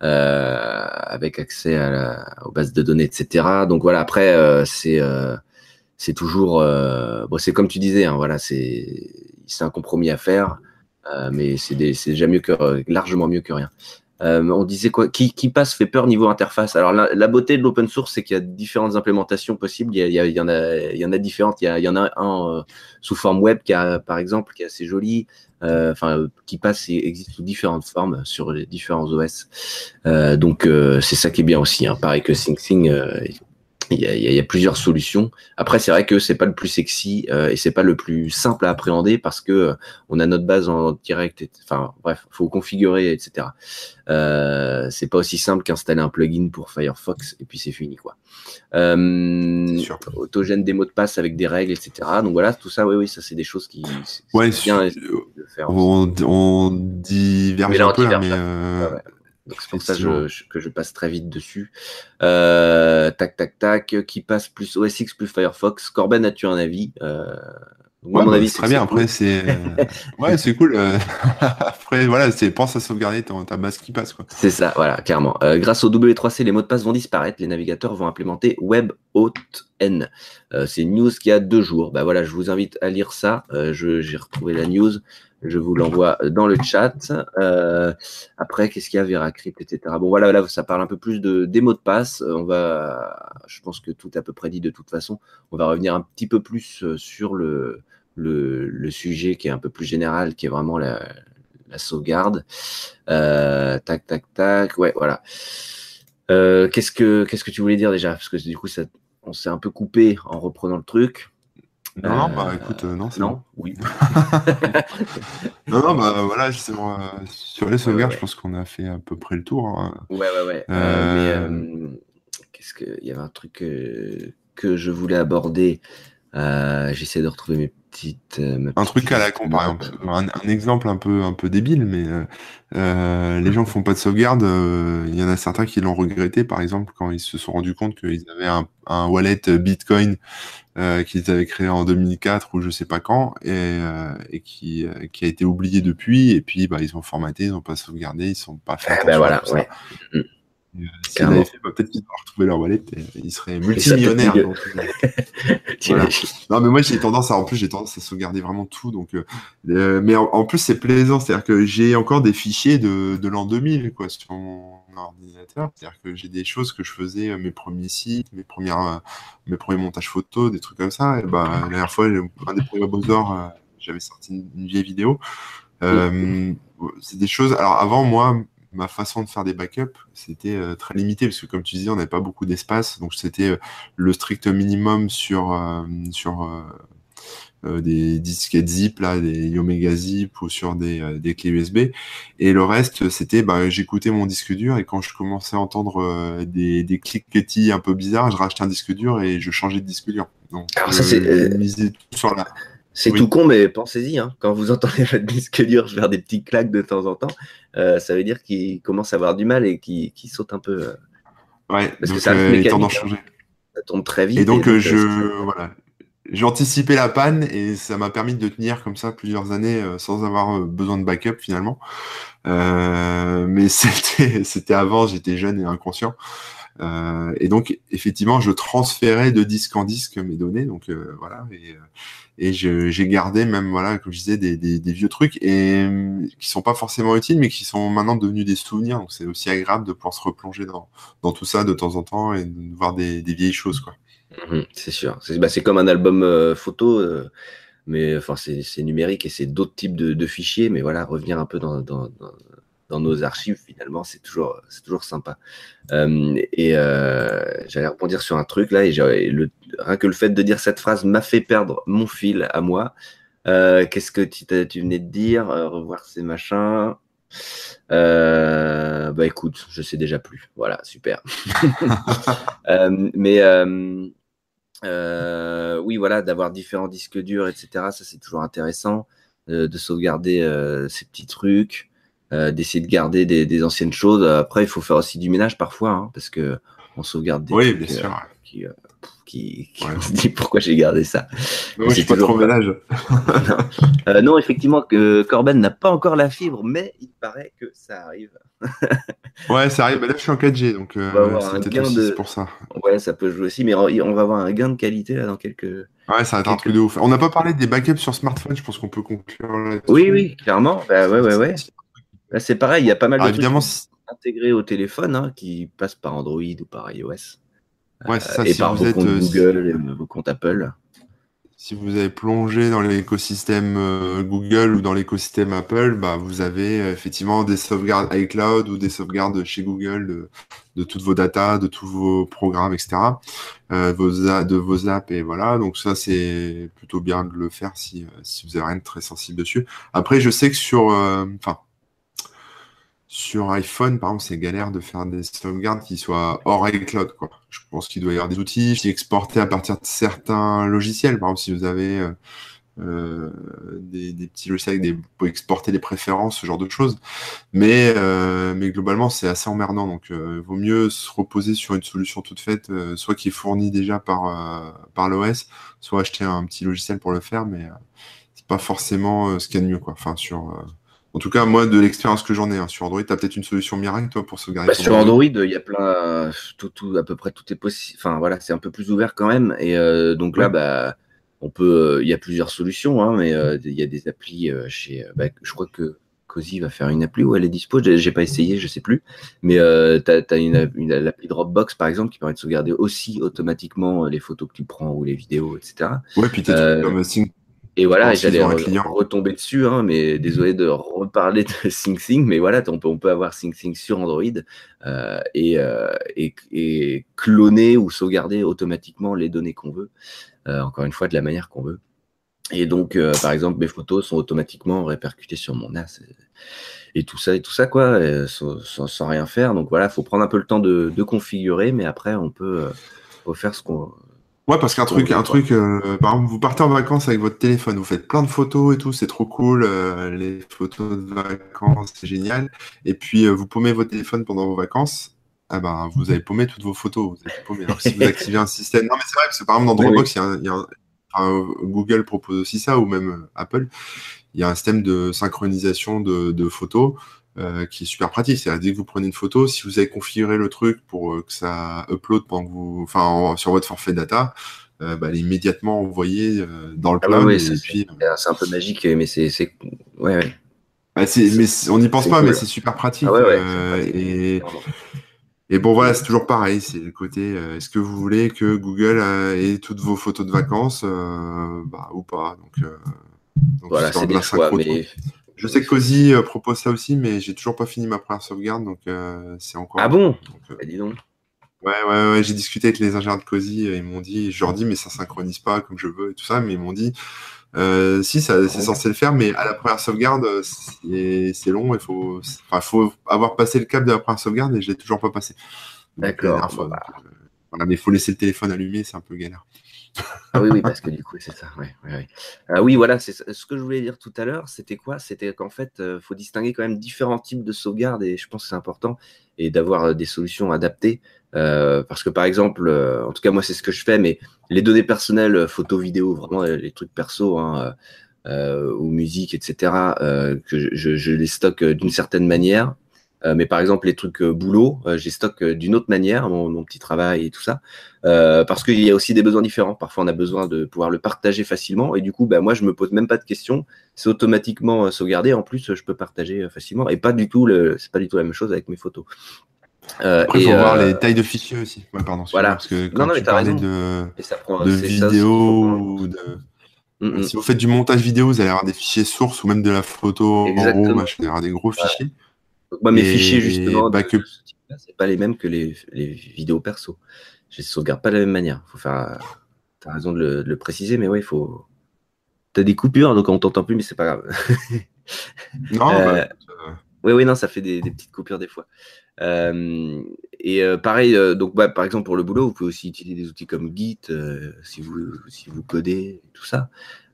euh, avec accès à la, aux bases de données, etc. Donc voilà, après, euh, c'est c'est toujours. bon, c'est comme tu disais, hein, voilà, c'est un compromis à faire. mais c'est déjà mieux que largement mieux que rien. Euh, on disait quoi qui, passe fait peur niveau interface? Alors la, beauté de l'open source, c'est qu'il y a différentes implémentations possibles. Il y, en, a, il y en a différentes. Il y, en a un euh, sous forme web qui a, par exemple, qui est assez joli. Euh, enfin, qui passe et existe sous différentes formes sur les différents OS. donc c'est ça qui est bien aussi. Hein. Pareil que SingSing, il y, a, plusieurs solutions. Après, c'est vrai que c'est pas le plus sexy euh, et c'est pas le plus simple à appréhender parce que euh, on a notre base en direct. enfin, bref, faut configurer, etc. Euh, c'est pas aussi simple qu'installer un plugin pour Firefox et puis c'est fini, quoi. Euh, autogène des mots de passe avec des règles, etc. Donc voilà, tout ça, oui, oui, ça c'est des choses qui. Ouais, bien de faire. On, on diverge un peu, mais. C'est pour ça que je passe très vite dessus. Euh, tac, tac, tac. Qui passe plus OS X plus Firefox Corben, as-tu un avis? Euh, mon avis, très bien. Après, c'est ouais, c'est cool. Après, voilà, c'est pense à sauvegarder ta base qui passe. C'est ça, voilà, clairement. grâce au W3C, les mots de passe vont disparaître. Les navigateurs vont implémenter WebAuthn. c'est une news qui a deux jours. Bah voilà, je vous invite à lire ça. j'ai retrouvé la news. Je vous l'envoie dans le chat. Euh, après, qu'est-ce qu'il y a, VeraCrypt, etc. Bon, voilà, là, ça parle un peu plus de, des mots de passe. On va, je pense que tout est à peu près dit de toute façon. On va revenir un petit peu plus euh, sur le, le, sujet qui est un peu plus général, qui est vraiment la, sauvegarde. Euh, tac, tac, tac. Ouais, voilà. qu'est-ce que qu'est-ce que tu voulais dire déjà? Parce que du coup, on s'est un peu coupé en reprenant le truc. Non, non, bah écoute, euh, non, c'est Non, oui. non, non, bah voilà, justement, euh, sur les sauvegardes, je pense qu'on a fait à peu près le tour. Hein. Ouais, ouais, ouais. Euh, mais qu'est-ce que. Il y avait un truc que je voulais aborder. J'essaie de retrouver mes petites. un truc à la con, par exemple. Un, exemple un peu, un peu débile, mais les gens qui font pas de sauvegarde, il y en a certains qui l'ont regretté, par exemple, quand ils se sont rendus compte qu'ils avaient un, un wallet Bitcoin euh, qu'ils avaient créé en 2004 ou je sais pas quand, et, euh, et qui, euh, qui a été oublié depuis. Et puis, bah, ils ont formaté, ils n'ont pas sauvegardé, ils sont pas fait. Eh ben voilà, ouais. Euh, S'ils avaient fait, bah, peut-être qu'ils auraient retrouvé leur wallet et ils seraient multimillionnaires. Donc, voilà. Non, mais moi, j'ai tendance à, en plus, j'ai tendance à sauvegarder vraiment tout. Donc, euh, mais en, en plus, c'est plaisant. C'est-à-dire que j'ai encore des fichiers de, de l'an 2000, quoi, sur mon, ordinateur. C'est-à-dire que j'ai des choses que je faisais, euh, mes premiers sites, mes, premières, euh, mes premiers montages photos, des trucs comme ça. Et bah, la dernière fois, un des premiers euh, j'avais sorti une, vieille vidéo. c'est des choses. Alors avant, moi, ma façon de faire des backups, c'était très limité parce que comme tu disais, on n'avait pas beaucoup d'espace, donc c'était le strict minimum sur sur euh, des disquettes zip, là, des Omega Zip ou sur des, euh, des clés USB. Et le reste, c'était, bah, j'écoutais mon disque dur et quand je commençais à entendre euh, des, des cliquetis un peu bizarres, je rachetais un disque dur et je changeais de disque dur. Donc, Alors ça, c'est C'est tout con, mais pensez-y. Hein. Quand vous entendez votre disque dur faire des petits claques de temps en temps, ça veut dire qu'il commence à avoir du mal et qu'il saute un peu. Ouais, parce que ça euh, tendance changer. Ça tombe très vite. Et donc, je, voilà, j'ai anticipé la panne et ça m'a permis de tenir comme ça plusieurs années euh, sans avoir euh, besoin de backup finalement. Euh, mais c'était c'était avant, j'étais jeune et inconscient. Euh, et donc effectivement, je transférais de disque en disque mes données. Donc euh, voilà et, et j'ai gardé même voilà comme je disais des, vieux trucs et qui sont pas forcément utiles mais qui sont maintenant devenus des souvenirs. Donc c'est aussi agréable de pouvoir se replonger dans tout ça de temps en temps et voir des, vieilles choses quoi. Mhm, c'est sûr. C'est bah, comme un album euh, photo, euh, mais enfin c'est numérique et c'est d'autres types de, fichiers. Mais voilà, revenir un peu dans, nos archives, finalement, c'est toujours, toujours sympa. Euh, et j'allais rebondir sur un truc là, et rien que le fait de dire cette phrase m'a fait perdre mon fil à moi. Qu'est-ce que tu, tu, venais de dire? Revoir ces machins. bah écoute, je sais déjà plus. Voilà, super. mais euh, oui, voilà, d'avoir différents disques durs, etc. Ça, c'est toujours intéressant euh, de sauvegarder euh, ces petits trucs, d'essayer de garder des, anciennes choses. Après, il faut faire aussi du ménage parfois, hein, parce que on sauvegarde des oui, trucs bien sûr. qui, qui, se dit pourquoi j'ai gardé ça? c'est pas trop ménage. non. effectivement, que Corben n'a pas encore la fibre, mais il paraît que ça arrive. ouais, ça arrive. Bah, là, je suis en 4G, donc euh, c'est pour ça. Ouais, ça peut jouer aussi, mais on va avoir un gain de qualité là, dans quelques. Ouais, ça va être un truc de ouf. On n'a pas parlé des backups sur smartphone, je pense qu'on peut conclure là Oui, oui, clairement. Bah, ouais, ouais, ouais. Là, c'est pareil, il y a pas mal de évidemment, trucs intégrés au téléphone hein, qui passent par Android ou par iOS. Ouais, ça, et par vos comptes euh, Google et vos comptes Apple si vous avez plongé dans l'écosystème euh, Google ou dans l'écosystème Apple, bah, vous avez euh, effectivement des sauvegardes iCloud ou des sauvegardes chez Google de, toutes vos datas, de tous vos programmes, etc. Euh, vos, de vos apps et voilà. Donc ça, c'est plutôt bien de le faire si, si vous avez rien de très sensible dessus. Après, je sais que sur, enfin, sur iPhone, par exemple, c'est galère de faire des sauvegardes qui soient hors iCloud. Quoi. Je pense qu'il doit y avoir des outils qui à partir de certains logiciels. Par exemple, si vous avez euh, euh, des, petits logiciels des, pour exporter les préférences, ce genre de choses. Mais, euh, mais globalement, c'est assez emmerdant. Donc, il euh, vaut mieux se reposer sur une solution toute faite, soit qui est fournie déjà par, par l'OS, soit acheter un petit logiciel pour le faire, mais c'est pas forcément ce qu'il y a de mieux. Quoi. Enfin, sur, en tout cas, moi, de l'expérience que j'en ai hein, sur Android, tu as peut-être une solution miracle, toi, pour sauvegarder bah, Sur Android, il y a plein, tout, tout, à peu près tout est possible. Enfin, voilà, c'est un peu plus ouvert quand même. Et donc là, bah on peut, euh, il y a plusieurs solutions, hein, mais euh, il y a des applis euh, chez. Bah, je crois que Cozy va faire une appli où elle est dispo. J'ai pas essayé, je sais plus. Mais tu as, une, l'appli Dropbox par exemple qui permet de sauvegarder aussi automatiquement les photos que tu prends ou les vidéos, etc. Ouais, puis tu comme et voilà, j'allais retomber dessus, hein, mais désolé de reparler de SingSing, mais voilà, on peut, on peut avoir SingSing sur Android et, et, et, cloner ou sauvegarder automatiquement les données qu'on veut. Euh, encore une fois, de la manière qu'on veut. Et donc, euh, par exemple, mes photos sont automatiquement répercutées sur mon NAS et, tout ça et tout ça quoi, sans, rien faire. Donc voilà, il faut prendre un peu le temps de, configurer, mais après on peut, euh, faire ce qu'on. Ouais, parce qu'un truc, un truc, par exemple, vous partez en vacances avec votre téléphone, vous faites plein de photos et tout, c'est trop cool, les photos de vacances, c'est génial. Et puis vous paumez votre téléphone pendant vos vacances, ah ben, vous avez paumé toutes vos photos. si vous activez un système. Non, mais c'est vrai, parce que par exemple, dans Dropbox, il y a, Google propose aussi ça, ou même euh, Apple. Il y a un système de synchronisation de, photos euh, qui est super pratique. C'est-à-dire, dès que vous prenez une photo, si vous avez configuré le truc pour euh, que ça upload pendant que vous, enfin, sur votre forfait data, bah, elle est immédiatement envoyée dans le ah cloud. c'est un peu magique, mais c'est. Ouais, ouais. Bah, mais on n'y pense pas, mais c'est super pratique. Ah et. Et bon, voilà, c'est toujours pareil. C'est le côté euh, est-ce que vous voulez que Google euh, ait toutes vos photos de vacances euh, bah, ou pas Donc, voilà, c'est des choix, mais... Je sais que Cozy propose ça aussi, mais j'ai toujours pas fini ma première sauvegarde, donc c'est encore. Ah bon? Bah, dis donc. Ouais, ouais, ouais, j'ai discuté avec les ingénieurs de Cozy, ils m'ont dit, je leur dis, mais ça synchronise pas comme je veux et tout ça, mais ils m'ont dit, euh, si, c'est censé le faire, mais à la première sauvegarde, c'est long. Il faut, faut avoir passé le cap de la première sauvegarde et je l'ai toujours pas passé. D'accord. Bah. Euh, mais il faut laisser le téléphone allumé, c'est un peu galère. Ah oui, oui, parce que du coup, c'est ça. Ah oui, voilà, c'est ce que je voulais dire tout à l'heure. C'était quoi? C'était qu'en fait, il euh, faut distinguer quand même différents types de sauvegarde et je pense que c'est important et d'avoir des solutions adaptées. parce que par exemple, en tout cas, moi, c'est ce que je fais, mais les données personnelles, euh, photos, vidéos, vraiment euh, les trucs perso, hein, euh, ou musique, etc., que je, les stocke d'une certaine manière. Mais par exemple, les trucs boulot, j'ai stocke d'une autre manière, mon, petit travail et tout ça, parce qu'il y a aussi des besoins différents. Parfois, on a besoin de pouvoir le partager facilement, et du coup, bah, moi, je me pose même pas de questions. C'est automatiquement sauvegardé. En plus, je peux partager facilement, et pas du tout le, c'est pas du tout la même chose avec mes photos. Euh, Après, il faut voir les tailles de fichiers aussi. pardon. Voilà. Parce que quand tu parlais de, de vidéo de... Mm, mm. Si vous faites du montage vidéo, vous allez avoir des fichiers sources ou même de la photo Exactement. en machin, avoir des gros fichiers. Moi, mes fichiers, justement, bah, que... c'est pas les mêmes que les, les vidéos perso. Je les sauvegarde pas de la même manière. Faut faire. T'as raison de le, de le, préciser, mais ouais, il faut. T'as des coupures, donc on t'entend plus, mais c'est pas grave. non. euh... Bah, oui, oui, non, ça fait des, des petites coupures des fois. Euh, et euh, pareil, euh, donc bah, par exemple pour le boulot, vous pouvez aussi utiliser des outils comme Git si vous si vous codez tout ça.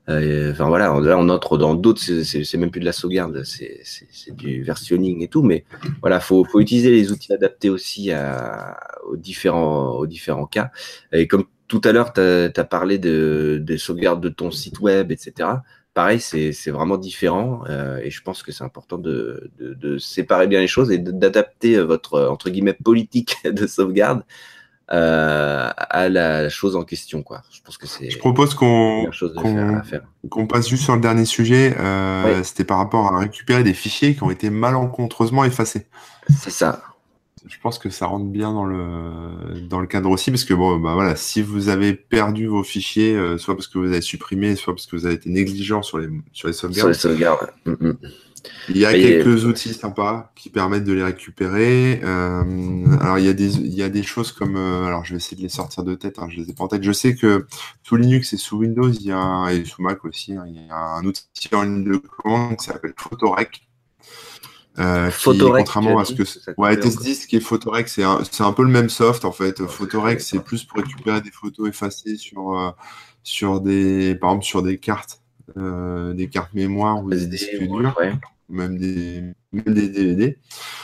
Enfin voilà, là on entre dans d'autres, c'est même plus de la sauvegarde, c'est du versionning et tout, mais voilà, faut faut utiliser les outils adaptés aussi à, aux différents aux différents cas. Et comme tout à l'heure, tu as, parlé de, de sauvegarde de ton site web, etc pareil, c'est vraiment différent euh, et je pense que c'est important de, séparer bien les choses et d'adapter euh, votre euh, entre guillemets politique de sauvegarde à la chose en question. Quoi. Je pense que c'est. Je propose qu'on passe juste sur le dernier sujet. C'était par rapport à récupérer des fichiers qui ont été malencontreusement effacés. C'est ça je pense que ça rentre bien dans le, dans le cadre aussi, parce que bon, bah voilà, si vous avez perdu vos fichiers, euh, soit parce que vous avez supprimé, soit parce que vous avez été négligent sur les, sur les sauvegardes. Sur les sauvegardes. Mm, mm. Il y a quelques outils sympas qui permettent de les récupérer. Euh, alors il y a des il y a des choses comme euh, alors je vais essayer de les sortir de tête. Hein, je les ai pas en tête. Je sais que sous Linux et sous Windows il y a et sous Mac aussi hein, il y a un outil en ligne de commande qui s'appelle Photorec euh, contrairement à ce que ouais, Test qui est Photorec, c'est un, un, peu le même soft en fait. Photorec, c'est plus pour récupérer des photos effacées sur, euh, sur des, par exemple, sur des cartes des cartes mémoire ou des disques durs, même, des, des DVD.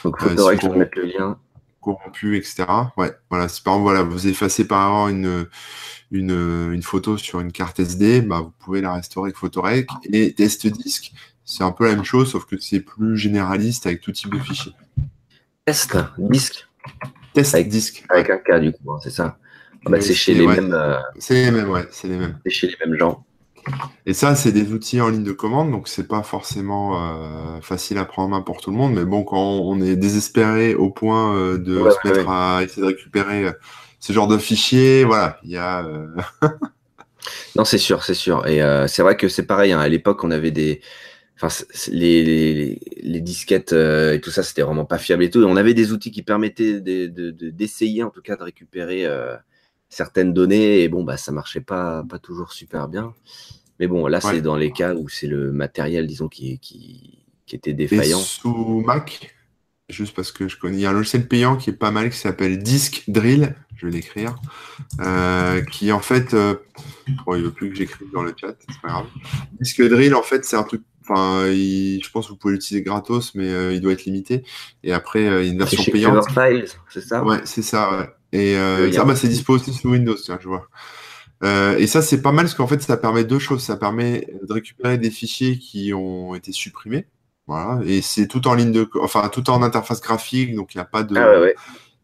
Donc, il faudrait que je mette le lien corrompu, etc. Ouais, voilà, si par exemple, voilà, vous effacez par exemple une, une, une, photo sur une carte SD, bah, vous pouvez la restaurer avec Photorec. Et test disque, c'est un peu la même chose, sauf que c'est plus généraliste avec tout type de fichiers. Test disque Test avec, disque. Avec un cas, du coup, hein, c'est ça. Ah bah, c'est chez les mêmes. Euh, c'est les mêmes, ouais, c'est les mêmes. C'est chez les mêmes gens. Et ça, c'est des outils en ligne de commande, donc c'est pas forcément euh, facile à prendre en main pour tout le monde. Mais bon, quand on est désespéré au point euh, de se mettre à essayer de récupérer ce genre de fichiers, voilà, il y a. non, c'est sûr, c'est sûr. Et c'est vrai que c'est pareil. Hein, à l'époque, on avait des Enfin, les, les, disquettes euh, et tout ça, c'était vraiment pas fiable et tout. on avait des outils qui permettaient d'essayer, de, en tout cas, de récupérer euh, certaines données. Et bon, bah, ça marchait pas, pas toujours super bien. Mais bon, là, c'est dans les cas où c'est le matériel, disons, qui, qui, qui était défaillant. Et sous Mac, juste parce que je connais, il y a un logiciel payant qui est pas mal qui s'appelle Disk Drill. Je vais l'écrire. Euh, qui en fait, bon, il veut plus que j'écrive dans le chat, c'est pas grave. Disk Drill, en fait, c'est un truc Enfin, je pense que vous pouvez l'utiliser gratos, mais euh, il doit être limité. Et après, euh, il y a une version payante. c'est ça? Ouais, c'est ça. Ouais. Et euh, ça, bah, c'est dispo aussi sur Windows, tiens, je vois. et ça, c'est pas mal parce qu'en fait, ça permet deux choses. Ça permet de récupérer des fichiers qui ont été supprimés. Voilà. Et c'est tout en ligne de, enfin, tout en interface graphique, donc il n'y a pas de. Ah ouais,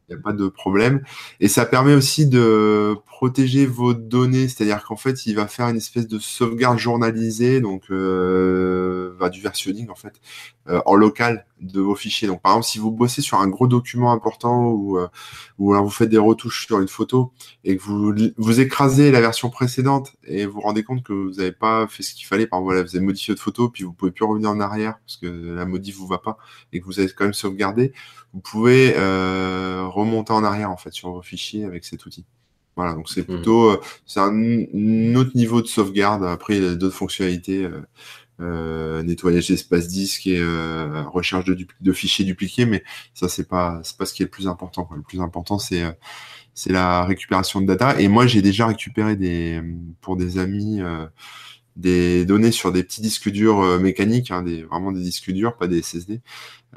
il n'y a pas de problème. Et ça permet aussi de protéger vos données, c'est-à-dire qu'en fait, il va faire une espèce de sauvegarde journalisée, donc euh, du versionning en fait, euh, en local de vos fichiers. Donc par exemple, si vous bossez sur un gros document important ou, euh, alors vous faites des retouches sur une photo et que vous, écrasez la version précédente et vous vous rendez compte que vous n'avez pas fait ce qu'il fallait, par exemple, vous avez modifié votre photo, puis vous pouvez plus revenir en arrière parce que la modif vous va pas et que vous avez quand même sauvegardé, vous pouvez remonter en arrière en fait sur vos fichiers avec cet outil. Voilà, donc c'est mmh. plutôt euh, c'est un, autre niveau de sauvegarde. Après, il y a d'autres fonctionnalités, euh, euh nettoyage d'espace disque et euh, recherche de, de, fichiers dupliqués, mais ça c'est pas c'est pas ce qui est le plus important. Quoi. Le plus important c'est c'est la récupération de data. Et moi j'ai déjà récupéré des pour des amis des données sur des petits disques durs mécaniques, hein, des, vraiment des disques durs, pas des SSD.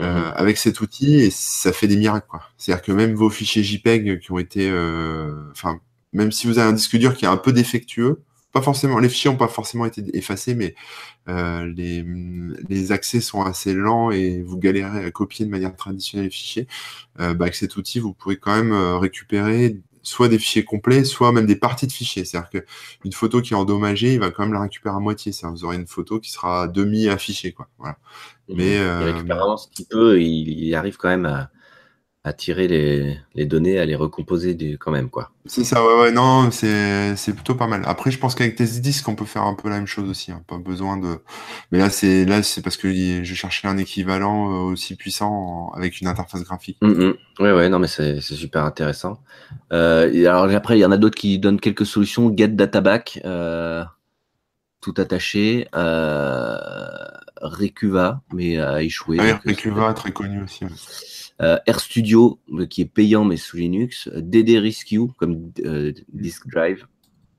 Euh, mhm. avec cet outil et ça fait des miracles quoi. C'est-à-dire que même vos fichiers JPEG qui ont été, euh, enfin, même si vous avez un disque dur qui est un peu défectueux, pas forcément, les fichiers n'ont pas forcément été effacés, mais euh, les, les, accès sont assez lents et vous galérez à copier de manière traditionnelle les fichiers. Euh, bah, avec cet outil, vous pouvez quand même récupérer soit des fichiers complets, soit même des parties de fichiers. C'est-à-dire qu'une photo qui est endommagée, il va quand même la récupérer à moitié. Ça, vous aurez une photo qui sera demi affichée, quoi. Voilà. Mais il euh, récupère vraiment ce qu'il peut, il, arrive quand même à, à tirer les, les, données, à les recomposer du, quand même, quoi. C'est ça, ouais, ouais, non, c'est plutôt pas mal. Après, je pense qu'avec tes disques, on peut faire un peu la même chose aussi. Hein. Pas besoin de. Mais là, c'est là, c'est parce que je cherchais un équivalent euh, aussi puissant avec une interface graphique. Oui, mm, mm. Ouais, ouais, non, mais c'est super intéressant. Euh, et alors après, il y en a d'autres qui donnent quelques solutions. Get Databack, euh, tout attaché. Euh, Recuva, mais a échoué. Ah, Recuva, très connu aussi. Euh, RStudio, euh, qui est payant mais sous Linux. DD Rescue, comme Disk Drive.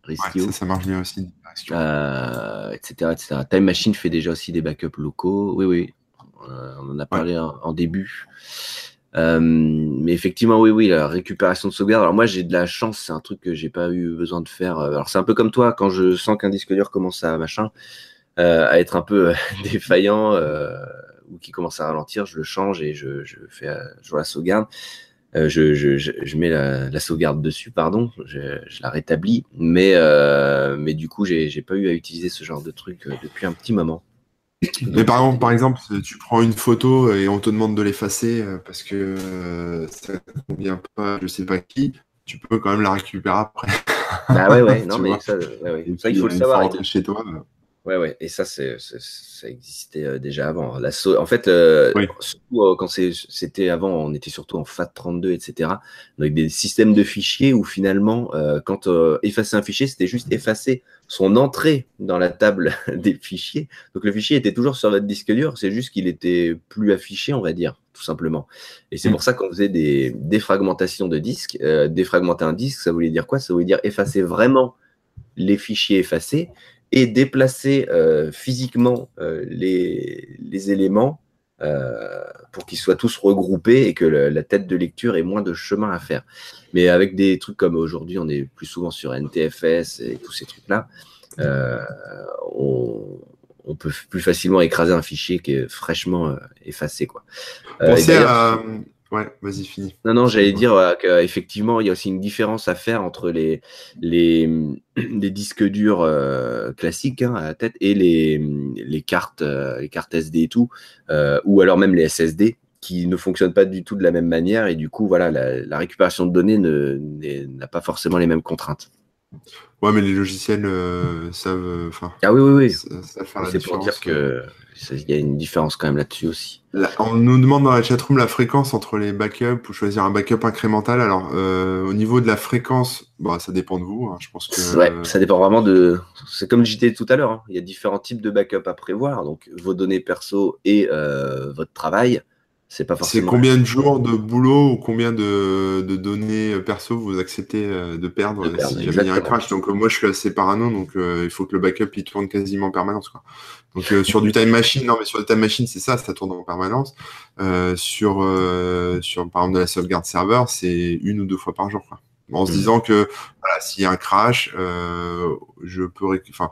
Rescue. ça, ça, marche bien aussi. etc., etc. Time Machine fait déjà aussi des backups locaux. Oui, oui. on en a parlé en, début. mais effectivement, oui, oui, la récupération de sauvegarde. Alors moi, j'ai de la chance, c'est un truc que j'ai pas eu besoin de faire. Alors c'est un peu comme toi, quand je sens qu'un disque dur commence à machin, euh, à être un peu euh, défaillant euh, ou qui commence à ralentir, je le change et je, je fais je la sauvegarde. Euh, je, je, je, mets la, la, sauvegarde dessus, pardon, je, je la rétablis, mais, euh, mais du coup, j'ai pas eu à utiliser ce genre de truc depuis un petit moment. Mais par exemple, par exemple, tu prends une photo et on te demande de l'effacer parce que ça ne convient pas, je sais pas qui, tu peux quand même la récupérer après. Bah ouais, ouais, non, mais ça, ouais, ouais. ça, il faut le savoir. Chez toi. Ouais, ouais, et ça, c'est, ça existait euh, déjà avant. La en fait, euh, surtout, euh, quand c'était avant, on était surtout en FAT32, etc. Avec des systèmes de fichiers où finalement, quand effacer un fichier, c'était juste effacer son entrée dans la table des fichiers. Donc le fichier était toujours sur votre disque dur, c'est juste qu'il était plus affiché, on va dire, tout simplement. Et c'est mm. pour ça qu'on faisait des défragmentations de disques. défragmenter un disque, ça voulait dire quoi? Ça voulait dire effacer vraiment les fichiers effacés et déplacer physiquement les, les, éléments pour qu'ils soient tous regroupés et que la tête de lecture ait moins de chemin à faire. Mais avec des trucs comme aujourd'hui, on est plus souvent sur NTFS et tous ces trucs-là, on, on peut plus facilement écraser un fichier qui est fraîchement euh, effacé. Quoi. Euh, Pensez à... Ouais, vas-y, fini. Non, non, j'allais dire euh, qu'effectivement, il y a aussi une différence à faire entre les, les, les disques durs classiques hein, à la tête et les, les, cartes, les cartes SD et tout, ou alors même les SSD qui ne fonctionnent pas du tout de la même manière et du coup, voilà, la, récupération de données n'a pas forcément les mêmes contraintes. Ouais, mais les logiciels euh, savent. Euh, ah oui, oui, oui. C'est pour dire que il y a une différence quand même là-dessus aussi. on nous demande dans la chatroom la fréquence entre les backups ou choisir un backup incrémental. Alors, euh, au niveau de la fréquence, bah, ça dépend de vous. Hein. Je pense que. Ouais, ça dépend vraiment de. C'est comme disais tout à l'heure. Hein. Il y a différents types de backups à prévoir. Donc, vos données perso et votre travail. C'est pas forcément. C'est combien de jours de boulot ou combien de, données perso vous acceptez euh, de perdre, si jamais il y a un crash? Donc euh, moi je suis assez parano, donc euh, il faut que le backup il tourne quasiment en permanence. Quoi. Donc sur du time machine, non mais sur le time machine c'est ça, ça tourne en permanence. sur sur par exemple de la sauvegarde serveur, c'est une ou deux fois par jour. Quoi. En se mmh. disant que voilà, s'il y a un crash, je peux enfin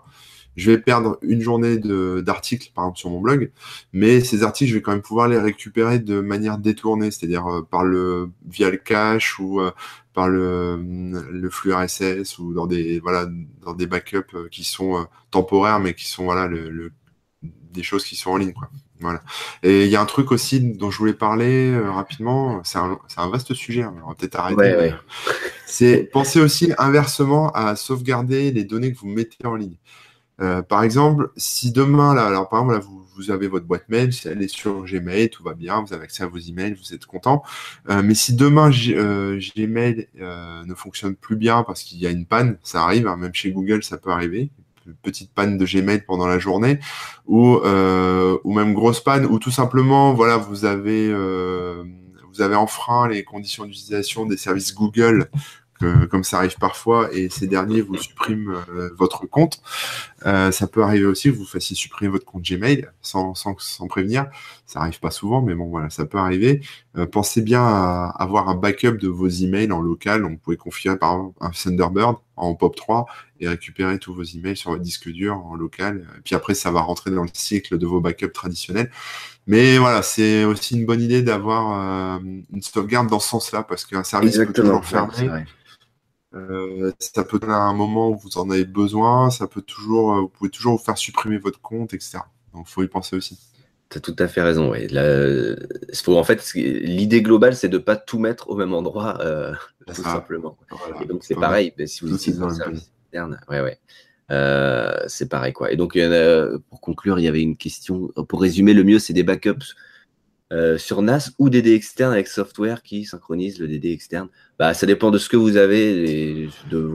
je vais perdre une journée d'articles, par exemple, sur mon blog, mais ces articles, je vais quand même pouvoir les récupérer de manière détournée, c'est-à-dire euh, par le via le cache ou euh, par le, le, flux RSS ou dans des voilà dans des backups euh, qui sont temporaires, mais qui sont voilà le, des choses qui sont en ligne, quoi. Voilà. Et il y a un truc aussi dont je voulais parler rapidement. C'est un, un, vaste sujet. Hein, on va peut-être arrêter. Ouais, C'est penser aussi inversement à sauvegarder les données que vous mettez en ligne. Euh, par exemple, si demain, là, alors par exemple, vous, avez votre boîte mail, si elle est sur Gmail, tout va bien, vous avez accès à vos emails, vous êtes content. Euh, mais si demain euh, Gmail ne fonctionne plus bien parce qu'il y a une panne, ça arrive, hein, même chez Google, ça peut arriver, petite panne de Gmail pendant la journée, ou ou même grosse panne, ou tout simplement, voilà, vous avez vous avez enfreint les conditions d'utilisation des services Google comme ça arrive parfois, et ces derniers vous suppriment euh, votre compte. Euh, ça peut arriver aussi que vous fassiez supprimer votre compte Gmail sans, sans, sans prévenir. Ça arrive pas souvent, mais bon, voilà, ça peut arriver. Euh, pensez bien à avoir un backup de vos emails en local. Vous pouvez configurer par exemple un Thunderbird en POP3 et récupérer tous vos emails sur votre disque dur en local. Et puis après, ça va rentrer dans le cycle de vos backups traditionnels. Mais voilà, c'est aussi une bonne idée d'avoir une sauvegarde dans ce sens-là parce qu'un service peut toujours fermer. Euh, ça peut donner un moment où vous en avez besoin, ça peut toujours, euh, vous pouvez toujours vous faire supprimer votre compte, etc. Donc, il faut y penser aussi. Tu as tout à fait raison. Oui. faut, en fait, l'idée globale, c'est de ne pas tout mettre au même endroit, euh, tout simplement. Et donc, c'est pareil, si vous utilisez un service externe, ouais, ouais. c'est pareil. Quoi. Et donc, pour conclure, il y avait une question. Pour résumer, le mieux, c'est des backups euh, sur NAS ou DD externe avec software qui synchronise le DD externe. Bah, ça dépend de ce que vous avez et de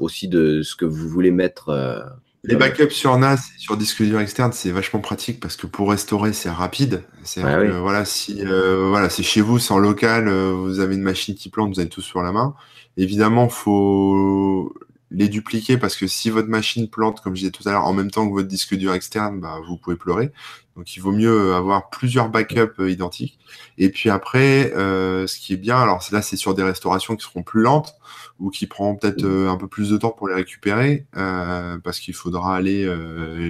aussi de ce que vous voulez mettre. Euh, les backups sur NAS et sur disque dur externe, c'est vachement pratique parce que pour restaurer, c'est rapide. C'est voilà, si euh, voilà, c'est chez vous, c'est en local, vous avez une machine qui plante, vous avez tout sur la main. Évidemment, faut les dupliquer parce que si votre machine plante, comme je disais tout à l'heure, en même temps que votre disque dur externe, bah, vous pouvez pleurer. Donc il vaut mieux avoir plusieurs backups euh, identiques. Et puis après, euh, ce qui est bien, alors là c'est sur des restaurations qui seront plus lentes ou qui prendront peut-être euh, un peu plus de temps pour les récupérer parce qu'il faudra aller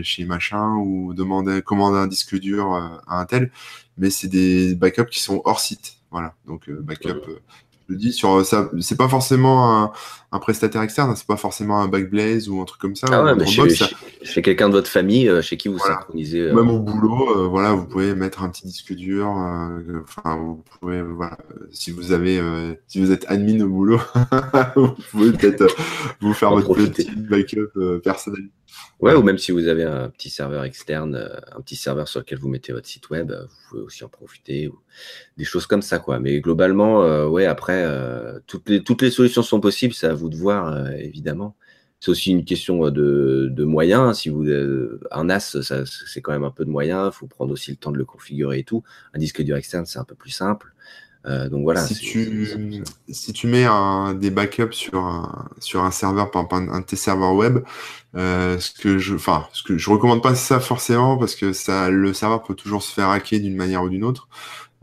chez machin ou demander commander un disque dur à un tel. Mais c'est des backups qui sont hors site. Voilà, donc backup je dis sur ça c'est pas forcément un, un prestataire externe c'est pas forcément un Backblaze ou un truc comme ça ah ouais, chez, quelqu'un de votre famille euh, chez qui vous synchronisez euh, même au boulot euh, voilà vous pouvez mettre un petit disque dur enfin vous pouvez voilà si vous avez si vous êtes admin au boulot vous pouvez peut-être vous faire votre petit backup personnel. Ouais, ou même si vous avez un petit serveur externe, un petit serveur sur lequel vous mettez votre site web, vous pouvez aussi en profiter, ou des choses comme ça, quoi. Mais globalement, ouais, après, toutes, les, toutes les solutions sont possibles, c'est à vous de voir, évidemment. C'est aussi une question de, de moyens. Si vous un NAS, c'est quand même un peu de moyens. Il faut prendre aussi le temps de le configurer et tout. Un disque dur externe, c'est un peu plus simple. donc voilà. Si tu, si tu mets un, des backups sur un, sur un serveur, par exemple un, de tes serveurs web, ce que je, enfin, ce que je recommande pas ça forcément parce que ça, le serveur peut toujours se faire hacker d'une manière ou d'une autre.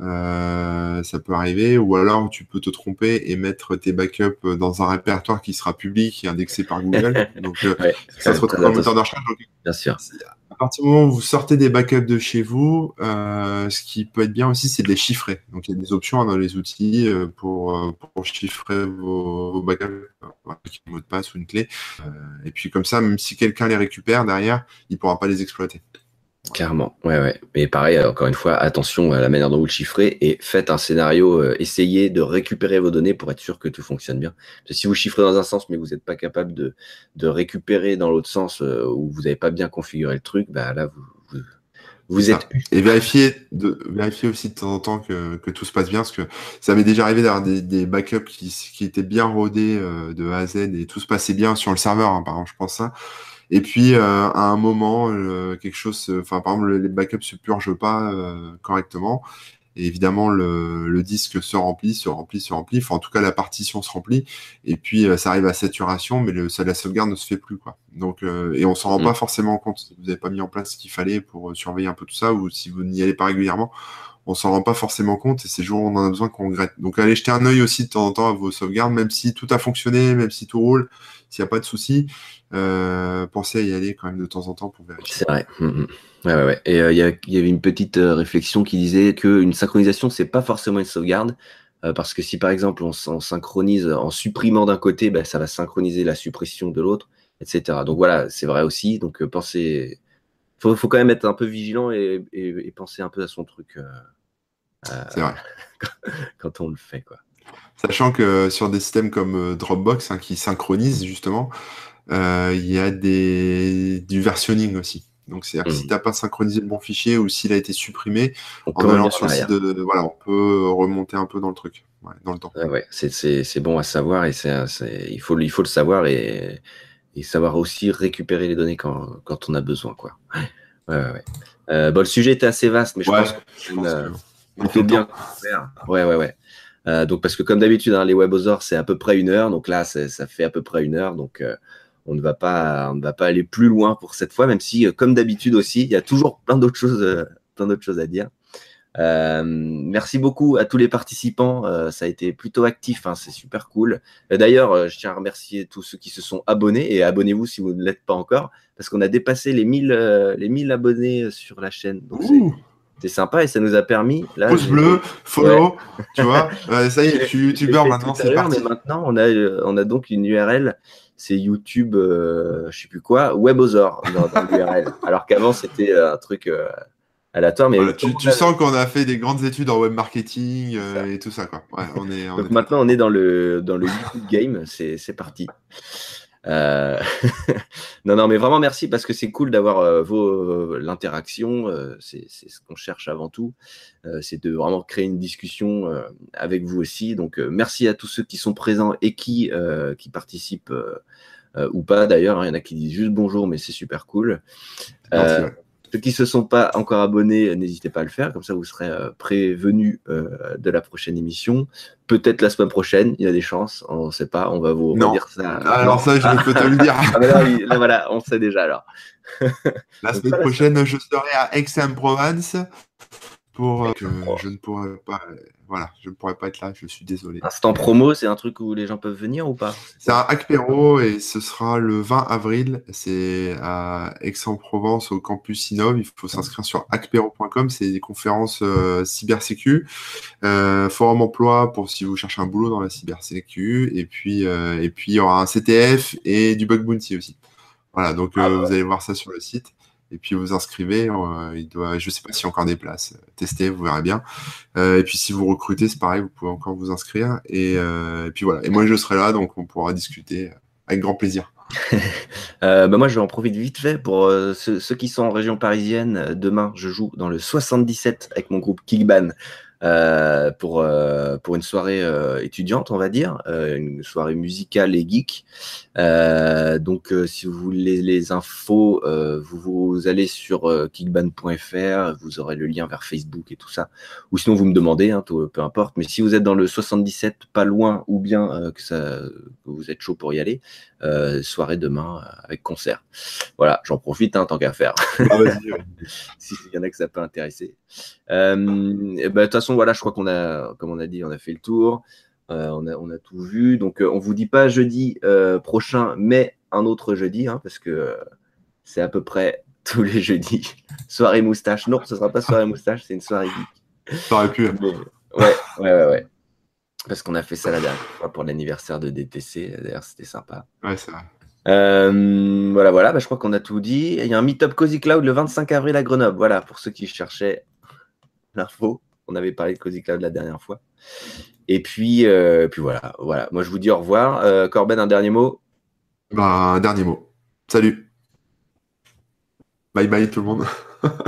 Euh, ça peut arriver, ou alors tu peux te tromper et mettre tes backups dans un répertoire qui sera public et indexé par Google. donc, euh, ça se retrouve dans le moteur de recherche. Bien sûr. À partir du moment où vous sortez des backups de chez vous, euh, ce qui peut être bien aussi, c'est de les chiffrer. Donc, il y a des options hein, dans les outils pour, pour chiffrer vos, backups, avec un mot de passe ou une clé. et puis, comme ça, même si quelqu'un les récupère derrière, il ne pourra pas les exploiter. Clairement, ouais, ouais. Mais pareil, encore une fois, attention à la manière dont vous le chiffrez et faites un scénario, euh, essayez de récupérer vos données pour être sûr que tout fonctionne bien. Parce que si vous chiffrez dans un sens mais vous n'êtes pas capable de, de récupérer dans l'autre sens euh, où vous n'avez pas bien configuré le truc, bah là, vous, vous, êtes. Et vérifiez, de, vérifiez aussi de temps en temps que, que tout se passe bien, parce que ça m'est déjà arrivé d'avoir des, des, backups qui, qui étaient bien rodés euh, de A à Z et tout se passait bien sur le serveur, hein, par exemple, je pense ça. Et puis, euh, à un moment, euh, quelque chose, enfin, par exemple, les backups se purgent pas euh, correctement. Et évidemment, le, disque se remplit, se remplit, se remplit. Enfin, en tout cas, la partition se remplit. Et puis, ça arrive à saturation, mais le, ça, la sauvegarde ne se fait plus, quoi. Donc, et on s'en rend mm. pas forcément compte. Si vous n'avez pas mis en place ce qu'il fallait pour surveiller un peu tout ça, ou si vous n'y allez pas régulièrement, on s'en rend pas forcément compte. Et c'est jours où on en a besoin qu'on regrette. Donc, allez jeter un œil aussi de temps en temps à vos sauvegardes, même si tout a fonctionné, même si tout roule, s'il n'y a pas de souci. Euh, pensez à y aller quand même de temps en temps pour vérifier. C'est vrai. Mm, mm. Ouais, ouais, ouais. Et euh, il y, avait une petite euh, réflexion qui disait qu'une synchronisation, c'est pas forcément une sauvegarde. parce que si par exemple on, synchronise en supprimant d'un côté, ben, ça va synchroniser la suppression de l'autre, etc. Donc voilà, c'est vrai aussi. Donc pensez. Faut, faut quand même être un peu vigilant et, et, penser un peu à son truc. C'est vrai. quand on le fait, quoi. Sachant que sur des systèmes comme Dropbox, hein, qui synchronisent justement, euh, il y a des, du versionning aussi. Donc, c'est-à-dire que si hmm. tu n'as pas synchronisé le bon fichier ou s'il a été supprimé, on en allant sur le site de, voilà, on peut remonter un peu dans le truc, dans le temps. ouais, c'est bon à savoir et c'est il, faut, il faut le savoir et, et, savoir aussi récupérer les données quand, quand on a besoin. Quoi. Ouais, euh, bon, le sujet était assez vaste, mais je pense qu'on euh, fait bien. Ouais, ouais, ouais. Euh, donc, parce que comme d'habitude, hein, les webosaures, c'est à peu près une heure. Donc là, ça fait à peu près une heure. Donc, euh, on ne va pas, on ne va pas aller plus loin pour cette fois, même si, euh, comme d'habitude aussi, il y a toujours plein d'autres choses, euh, plein d'autres choses à dire. Merci beaucoup à tous les participants. ça a été plutôt actif, hein, c'est super cool. D'ailleurs, je tiens à remercier tous ceux qui se sont abonnés et abonnez-vous si vous ne l'êtes pas encore, parce qu'on a dépassé les 1000, les 1000 abonnés sur la chaîne. Donc c'est sympa et ça nous a permis. Là, Pouce bleu, follow, tu vois. ça y est, je suis youtubeur maintenant, c'est parti. Mais maintenant, on a, on a donc une URL c'est YouTube, euh, je sais plus quoi, WebOzor dans, dans l'URL. Alors qu'avant, c'était euh, un truc euh, aléatoire. Mais tu, sens qu'on a fait des grandes études en web marketing et tout ça. Quoi. on est, Donc maintenant, on est dans le, dans le YouTube game. C'est parti. Euh, non, non, mais vraiment merci parce que c'est cool d'avoir euh, vos l'interaction. Euh, c'est ce qu'on cherche avant tout. c'est de vraiment créer une discussion avec vous aussi. Donc merci à tous ceux qui sont présents et qui qui participent ou pas. D'ailleurs, hein. il y en a qui disent juste bonjour, mais c'est super cool. Ceux qui ne se sont pas encore abonnés, n'hésitez pas à le faire, comme ça vous serez euh, prévenus euh, de la prochaine émission. Peut-être la semaine prochaine, il y a des chances, on ne sait pas, on va vous dire ça. Alors ça, je peux te le dire. ah, là, voilà, on sait déjà alors. la semaine prochaine, je serai à Aix-en-Provence pour euh, que je ne pourrais pas voilà, je ne pourrais pas être là, je suis désolé. Instant promo, c'est un truc où les gens peuvent venir ou pas? C'est un Hackpero et ce sera le 20 avril. C'est à Aix-en-Provence au campus Innov. Il faut s'inscrire sur hackpero.com. C'est des conférences euh, cybersécu, euh, forum emploi pour si vous cherchez un boulot dans la cybersécu. Et puis, euh, et puis il y aura un CTF et du bug bounty aussi. Voilà, donc ah, vous allez voir ça sur le site et puis vous inscrivez. Euh, il doit, je ne sais pas s'il y a encore des places. Testez, vous verrez bien. Euh, et puis si vous recrutez, c'est pareil, vous pouvez encore vous inscrire. Et, euh, puis voilà. Et moi, je serai là, donc on pourra discuter avec grand plaisir. bah moi, je vais en profiter vite fait pour ceux, qui sont en région parisienne. Demain, je joue dans le 77 avec mon groupe Kickban euh, pour, euh, pour une soirée étudiante, on va dire, une soirée musicale et geek. donc, si vous voulez les infos, vous, vous, allez sur kickban.fr, vous aurez le lien vers Facebook et tout ça. Ou sinon, vous me demandez, hein, peu importe. Mais si vous êtes dans le 77, pas loin, ou bien que, ça, que vous êtes chaud pour y aller, soirée demain avec concert. Voilà, j'en profite hein, tant qu'à faire. Ah, S'il y en a que ça peut intéresser. Euh, ben, de toute façon, voilà, je crois qu'on a, comme on a dit, on a fait le tour. Euh, on, a, on, a, tout vu. Donc, euh, on vous dit pas jeudi prochain, mais un autre jeudi, hein, parce que c'est à peu près tous les jeudis. soirée moustache. Non, ce sera pas soirée moustache, c'est une soirée geek. Ça aurait pu. ouais, ouais, ouais, ouais. Parce qu'on a fait ça la dernière fois pour l'anniversaire de DTC. D'ailleurs, c'était sympa. Ouais, c'est vrai. Euh, voilà, voilà, bah, je crois qu'on a tout dit. Il y a un Meetup Cozy Cloud le 25 avril à Grenoble. Voilà, pour ceux qui cherchaient l'info. On avait parlé de Cozy Cloud la dernière fois. Et puis, euh, voilà, voilà. Moi, je vous dis au revoir. Euh, Corben, un dernier mot? Bah, Un dernier mot. Salut. Bye bye tout le monde.